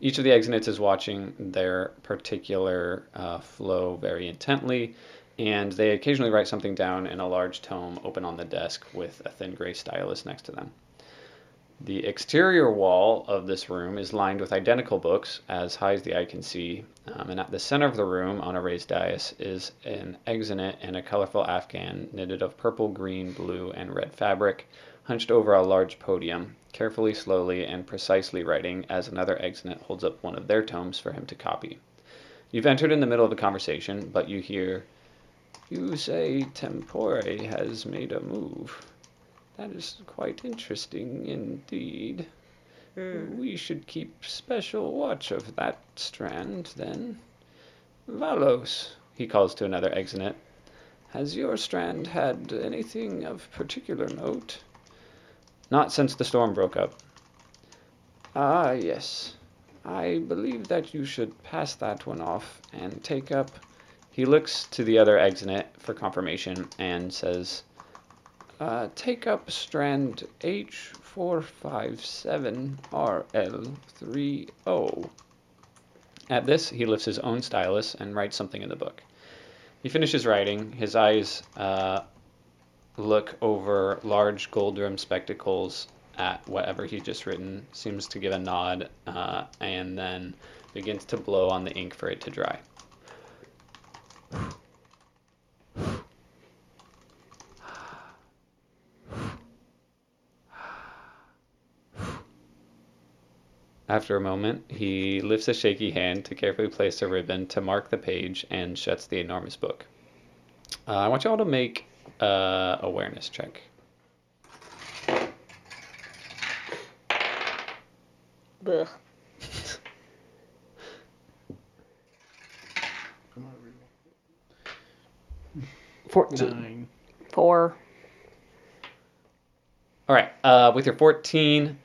Each of the exits is watching their particular uh, flow very intently, and they occasionally write something down in a large tome open on the desk with a thin gray stylus next to them. The exterior wall of this room is lined with identical books, as high as the eye can see, um, and at the center of the room, on a raised dais, is an exonate in a colorful afghan knitted of purple, green, blue, and red fabric, hunched over a large podium, carefully, slowly, and precisely writing as another exonate holds up one of their tomes for him to copy. You've entered in the middle of a conversation, but you hear, You say Tempore has made a move. That is quite interesting indeed. Hmm. We should keep special watch of that strand, then. Valos, he calls to another exonate. Has your strand had anything of particular note? Not since the storm broke up. Ah, yes. I believe that you should pass that one off and take up. He looks to the other exonate for confirmation and says, uh, take up strand H457RL30. At this, he lifts his own stylus and writes something in the book. He finishes writing. His eyes uh, look over large gold rimmed spectacles at whatever he's just written, seems to give a nod, uh, and then begins to blow on the ink for it to dry. After a moment, he lifts a shaky hand to carefully place a ribbon to mark the page and shuts the enormous book. Uh, I want you all to make uh, awareness check. Ugh. Fourteen. Four. All right. Uh, with your 14,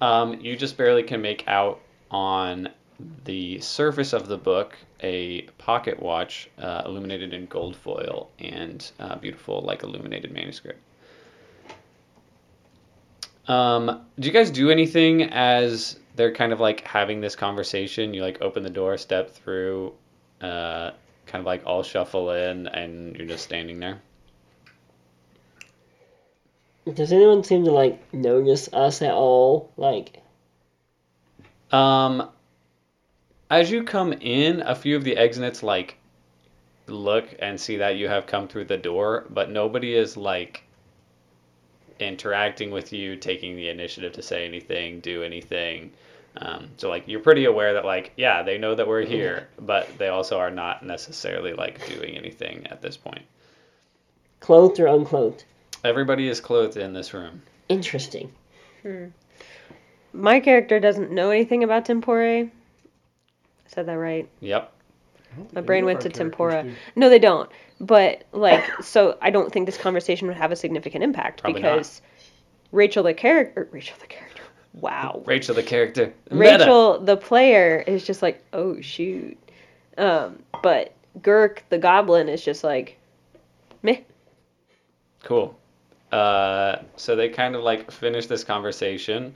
um, you just barely can make out on the surface of the book a pocket watch uh, illuminated in gold foil and uh, beautiful, like illuminated manuscript. Um, do you guys do anything as they're kind of like having this conversation? You like open the door, step through, uh, kind of like all shuffle in, and you're just standing there. Does anyone seem to like notice us at all? Like, Um, as you come in, a few of the exits like look and see that you have come through the door, but nobody is like interacting with you, taking the initiative to say anything, do anything. Um, so like you're pretty aware that like yeah they know that we're here, but they also are not necessarily like doing anything at this point. clothed or unclothed? Everybody is clothed in this room. Interesting. Hmm. My character doesn't know anything about tempore. Said that right? Yep. I don't think My brain went to characters tempura. do. No, they don't. But like, so I don't think this conversation would have a significant impact Probably not. because Rachel, the character, Rachel, the character. Wow. Rachel the character. Meta. Rachel, the player, is just like, oh shoot. Um, but Girk, the goblin, is just like, meh. Cool. Uh, so they kind of like finish this conversation,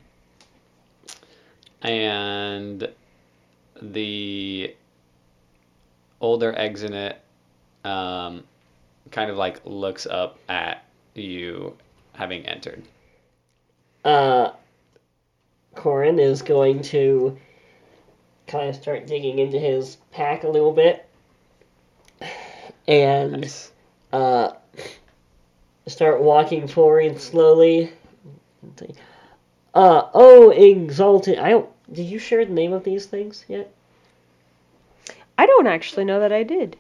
and the older exonate um, kind of like looks up at you having entered. Uh, Corin is going to kind of start digging into his pack a little bit. And Nice. uh, start walking forward slowly. Uh, oh, exalted. I don't. Did you share the name of these things yet? I don't actually know that I did.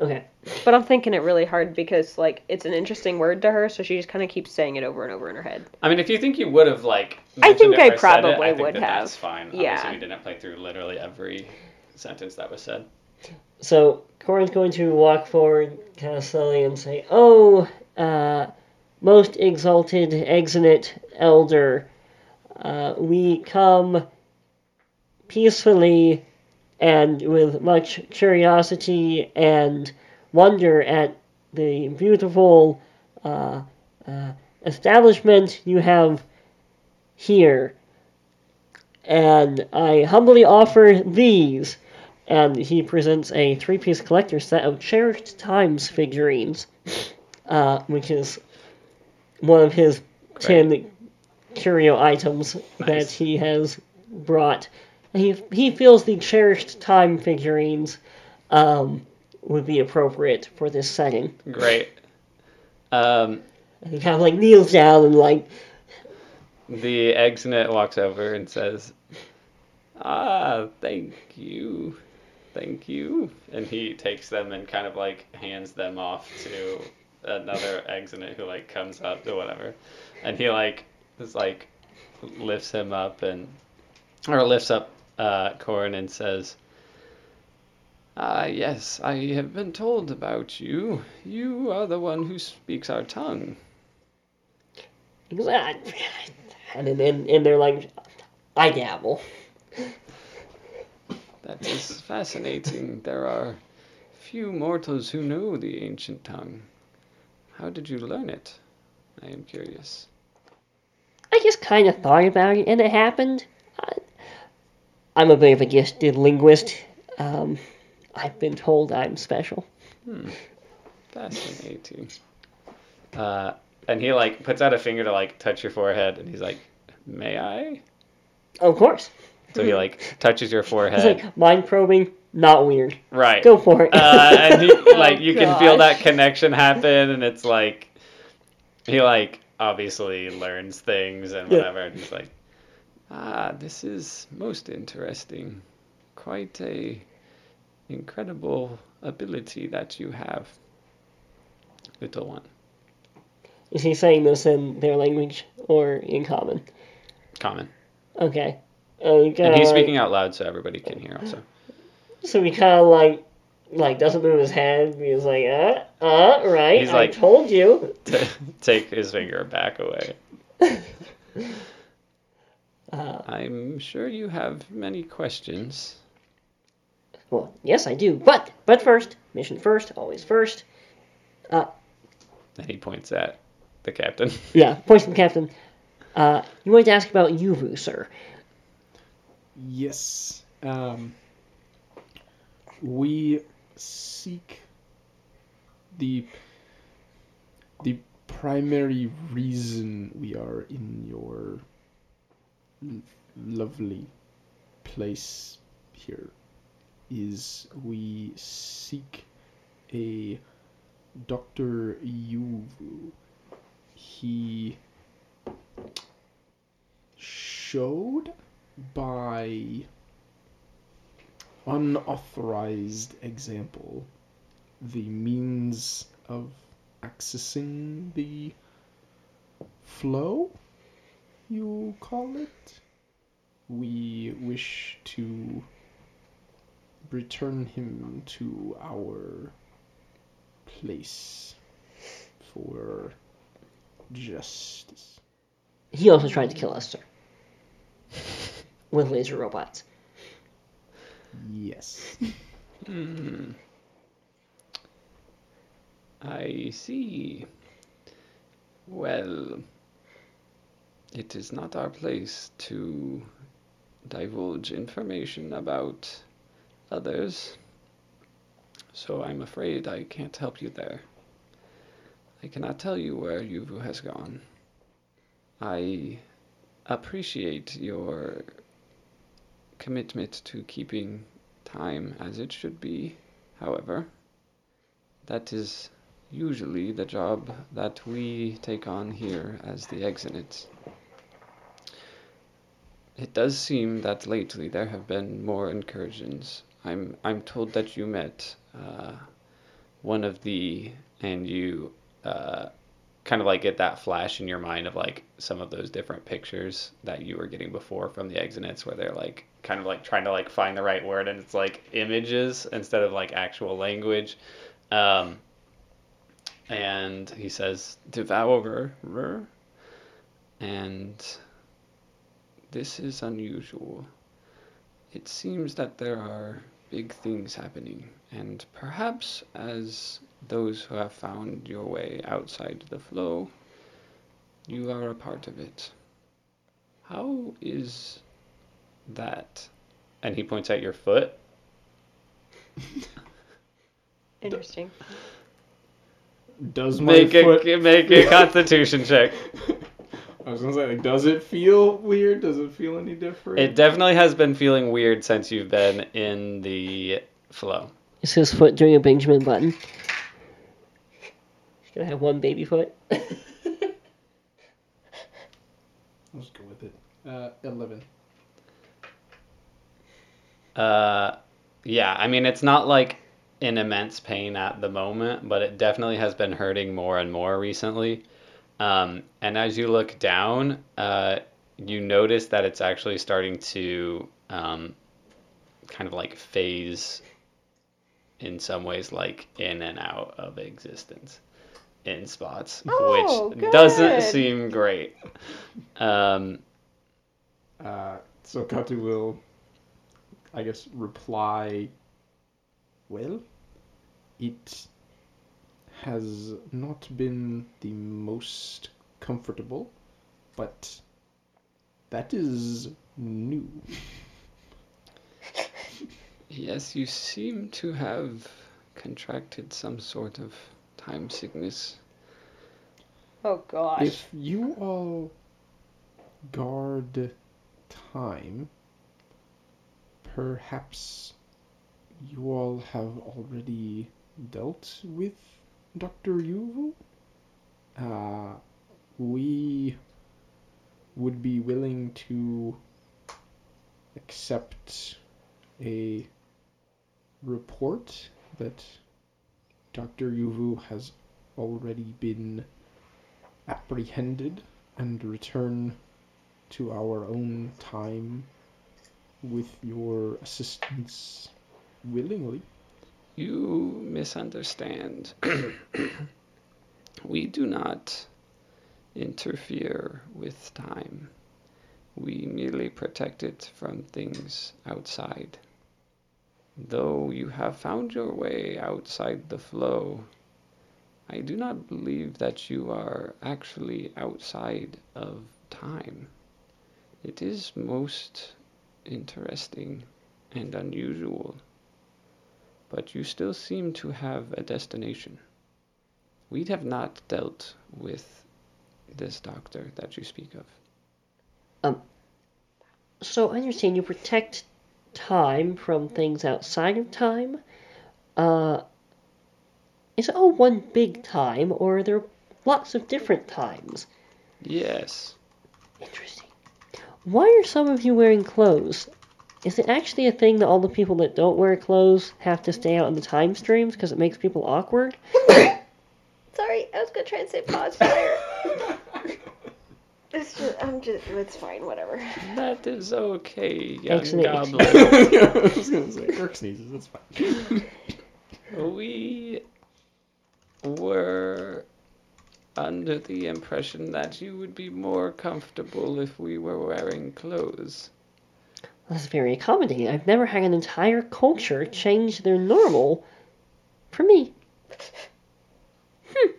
Okay. But I'm thinking it really hard because like it's an interesting word to her, so she just kind of keeps saying it over and over in her head. I mean, if you think you would have like, I think it I or said it, probably I think would that have. That's fine. Yeah. Obviously, we didn't play through literally every sentence that was said. So Corin's going to walk forward kind of slowly and say, "Oh, uh, most exalted exonate elder, uh, we come peacefully and with much curiosity and wonder at the beautiful uh, uh, establishment you have here." And I humbly offer these and he presents a three-piece collector set of cherished times figurines, uh, which is one of his ten curio items that he has brought. He he feels the cherished time figurines um, would be appropriate for this setting. Great. Um, And he kind of like kneels down and like the exonate walks over and says, "Ah, thank you, thank you," and he takes them and kind of like hands them off to another exonate who like comes up to whatever, and he like just like lifts him up and or lifts up uh, Corin and says. Ah, yes, I have been told about you. You are the one who speaks our tongue. and and, and they're like, I dabble. That is fascinating. There are few mortals who know the ancient tongue. How did you learn it? I am curious. I just kind of thought about it, and it happened. I, I'm a bit of a gifted linguist. Um, I've been told I'm special. Fascinating. Uh, and he like puts out a finger to like touch your forehead, and he's like, "May I?" Of course. So he like touches your It's forehead. like mind probing, not weird. right. Go for it. uh, and he like you can feel that connection happen, and it's like he like obviously learns things and Yeah. whatever, and he's like, ah, this is most interesting. Quite a incredible ability that you have, little one. Is he saying this in their language or in common? Common, Okay. Uh, we and he's like- speaking out loud so everybody can hear. Also, So he kind of like, like doesn't move his head. He's like, uh, uh, right. He's I like- told you. to take his finger back away. Uh, I'm sure you have many questions. well, yes, I do. But, but first, mission first, always first. Uh, And he points at the captain. Yeah, points to the captain. Uh, you wanted to ask about Yuvu, sir. Yes. Um, we seek the the primary reason we are in your l- lovely place here is we seek a Dr. Yuvu. He showed by unauthorized example the means of accessing the flow you call it we wish to return him to our place for justice He also tried to kill us, sir. With laser robots. yes Hmm. I see. Well, it is not our place to divulge information about others. so I'm afraid I can't help you there. I cannot tell you where Yuvu has gone. I appreciate your commitment to keeping time as it should be. However, that is usually the job that we take on here as the Exonets. It does seem that lately there have been more incursions. I'm I'm told that you met uh, one of the and you uh, kind of like get that flash in your mind of like some of those different pictures that you were getting before from the exonets where they're like kind of like trying to like find the right word and it's like images instead of like actual language um, and he says devourer and this is unusual it seems that there are big things happening and perhaps as those who have found your way outside the flow, you are a part of it. How is that? And he points at your foot. Interesting. Does my Make foot? a make a Constitution check. I was gonna say, like, does it feel weird? Does it feel any different? It definitely has been feeling weird since you've been in the flow. Is his foot doing a Benjamin Button? He's gonna have one baby foot. Let's go with it. Uh, eleven. Uh, yeah, I mean, it's not like in immense pain at the moment, but it definitely has been hurting more and more recently. Um, and as you look down, uh, you notice that it's actually starting to um, kind of like phase in some ways, like in and out of existence in spots, Oh, which doesn't seem great. Um, Uh, so Katsu will, I guess, reply. Well, it has not been the most comfortable, but that is new. Yes, you seem to have contracted some sort of time sickness. Oh gosh. If you all guard time, perhaps you all have already dealt with Dr. Yuvu? Uh, we would be willing to accept a report that Dr. Yuvu has already been apprehended and return to our own time with your assistance willingly. You misunderstand. we do not interfere with time. We merely protect it from things outside. Though you have found your way outside the flow, I do not believe that you are actually outside of time. It is most interesting and unusual, but you still seem to have a destination. We have not dealt with this doctor that you speak of. Um, so I understand you protect time from things outside of time. Uh, is it all one big time, or are there lots of different times? Yes. Interesting. Why are some of you wearing clothes? Is it actually a thing that all the people that don't wear clothes have to stay out in the time streams because it makes people awkward? Sorry, I was gonna try and say pause fire. it's just, I'm just, it's fine, whatever. That is okay, young Excellent. goblin. I was gonna say, Girk sneezes, it's fine. we were under the impression that you would be more comfortable if we were wearing clothes. That's very accommodating. I've never had an entire culture change their normal for me. Hmm.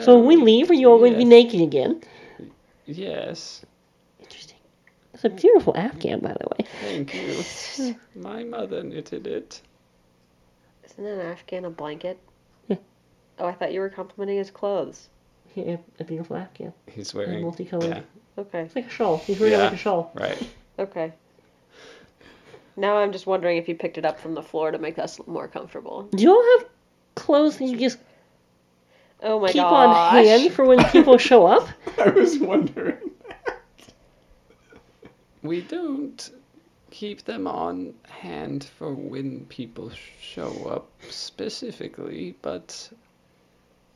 So when we leave, are you all going to be naked again? Yes. Interesting. It's a beautiful Afghan, by the way. Thank you. My mother knitted it. Isn't an Afghan a blanket? Yeah. Oh, I thought you were complimenting his clothes. Yeah, a beautiful Afghan. He's wearing A wearing. multicolored. Yeah, Okay. It's like a shawl. He's wearing it like a shawl. right. Okay. Now I'm just wondering if you picked it up from the floor to make us more comfortable. Do you all have clothes that you just Oh my keep gosh. on hand for when people show up? I was wondering. We don't keep them on hand for when people show up specifically, but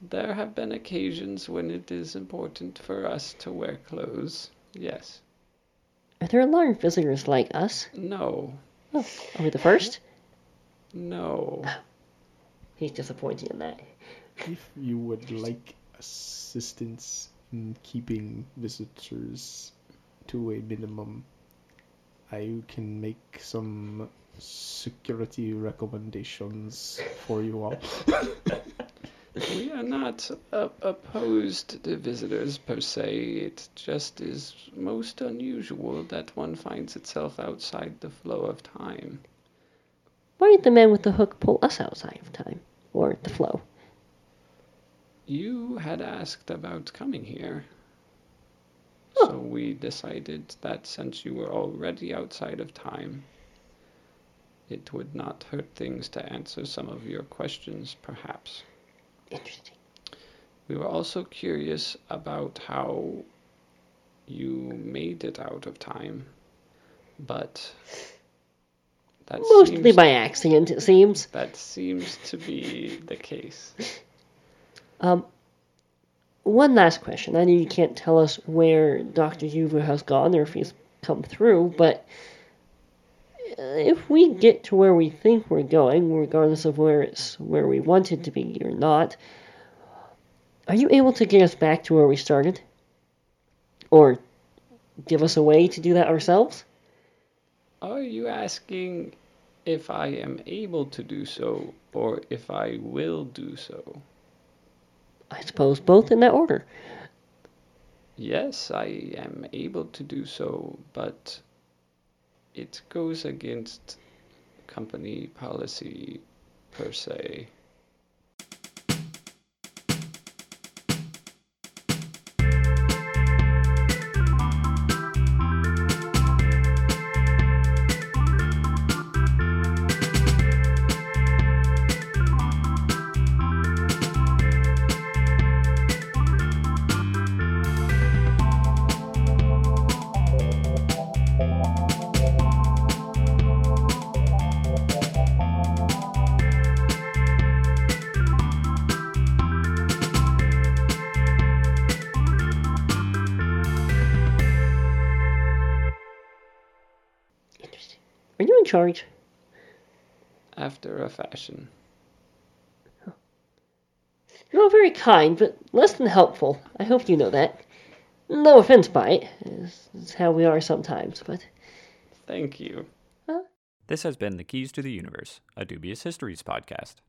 there have been occasions when it is important for us to wear clothes. Yes. Are there a lot of visitors like us? No. Oh, are we the first? No. He's disappointed in that. If you would like assistance in keeping visitors to a minimum, I can make some security recommendations for you all. We are not uh, opposed to visitors per se. It just is most unusual that one finds itself outside the flow of time. Why did the man with the hook pull us outside of time? Or the flow? You had asked about coming here. Oh. So we decided that since you were already outside of time, it would not hurt things to answer some of your questions, perhaps. Interesting. We were also curious about how you made it out of time, but that Mostly seems, by accident, it seems. that seems to be the case. Um, one last question. I know you can't tell us where Dr. Yuvu has gone or if he's come through, but Uh, if we get to where we think we're going, regardless of where it's where we want it to be or not, are you able to get us back to where we started? Or give us a way to do that ourselves? Are you asking if I am able to do so or if I will do so? I suppose both in that order. Yes, I am able to do so, but it goes against company policy per se. Are charge? After a fashion. You're all very kind, but less than helpful. I hope you know that. No offense by it. It's, it's how we are sometimes, but Thank you. This has been The Keys to the Universe, a Dubious Histories podcast.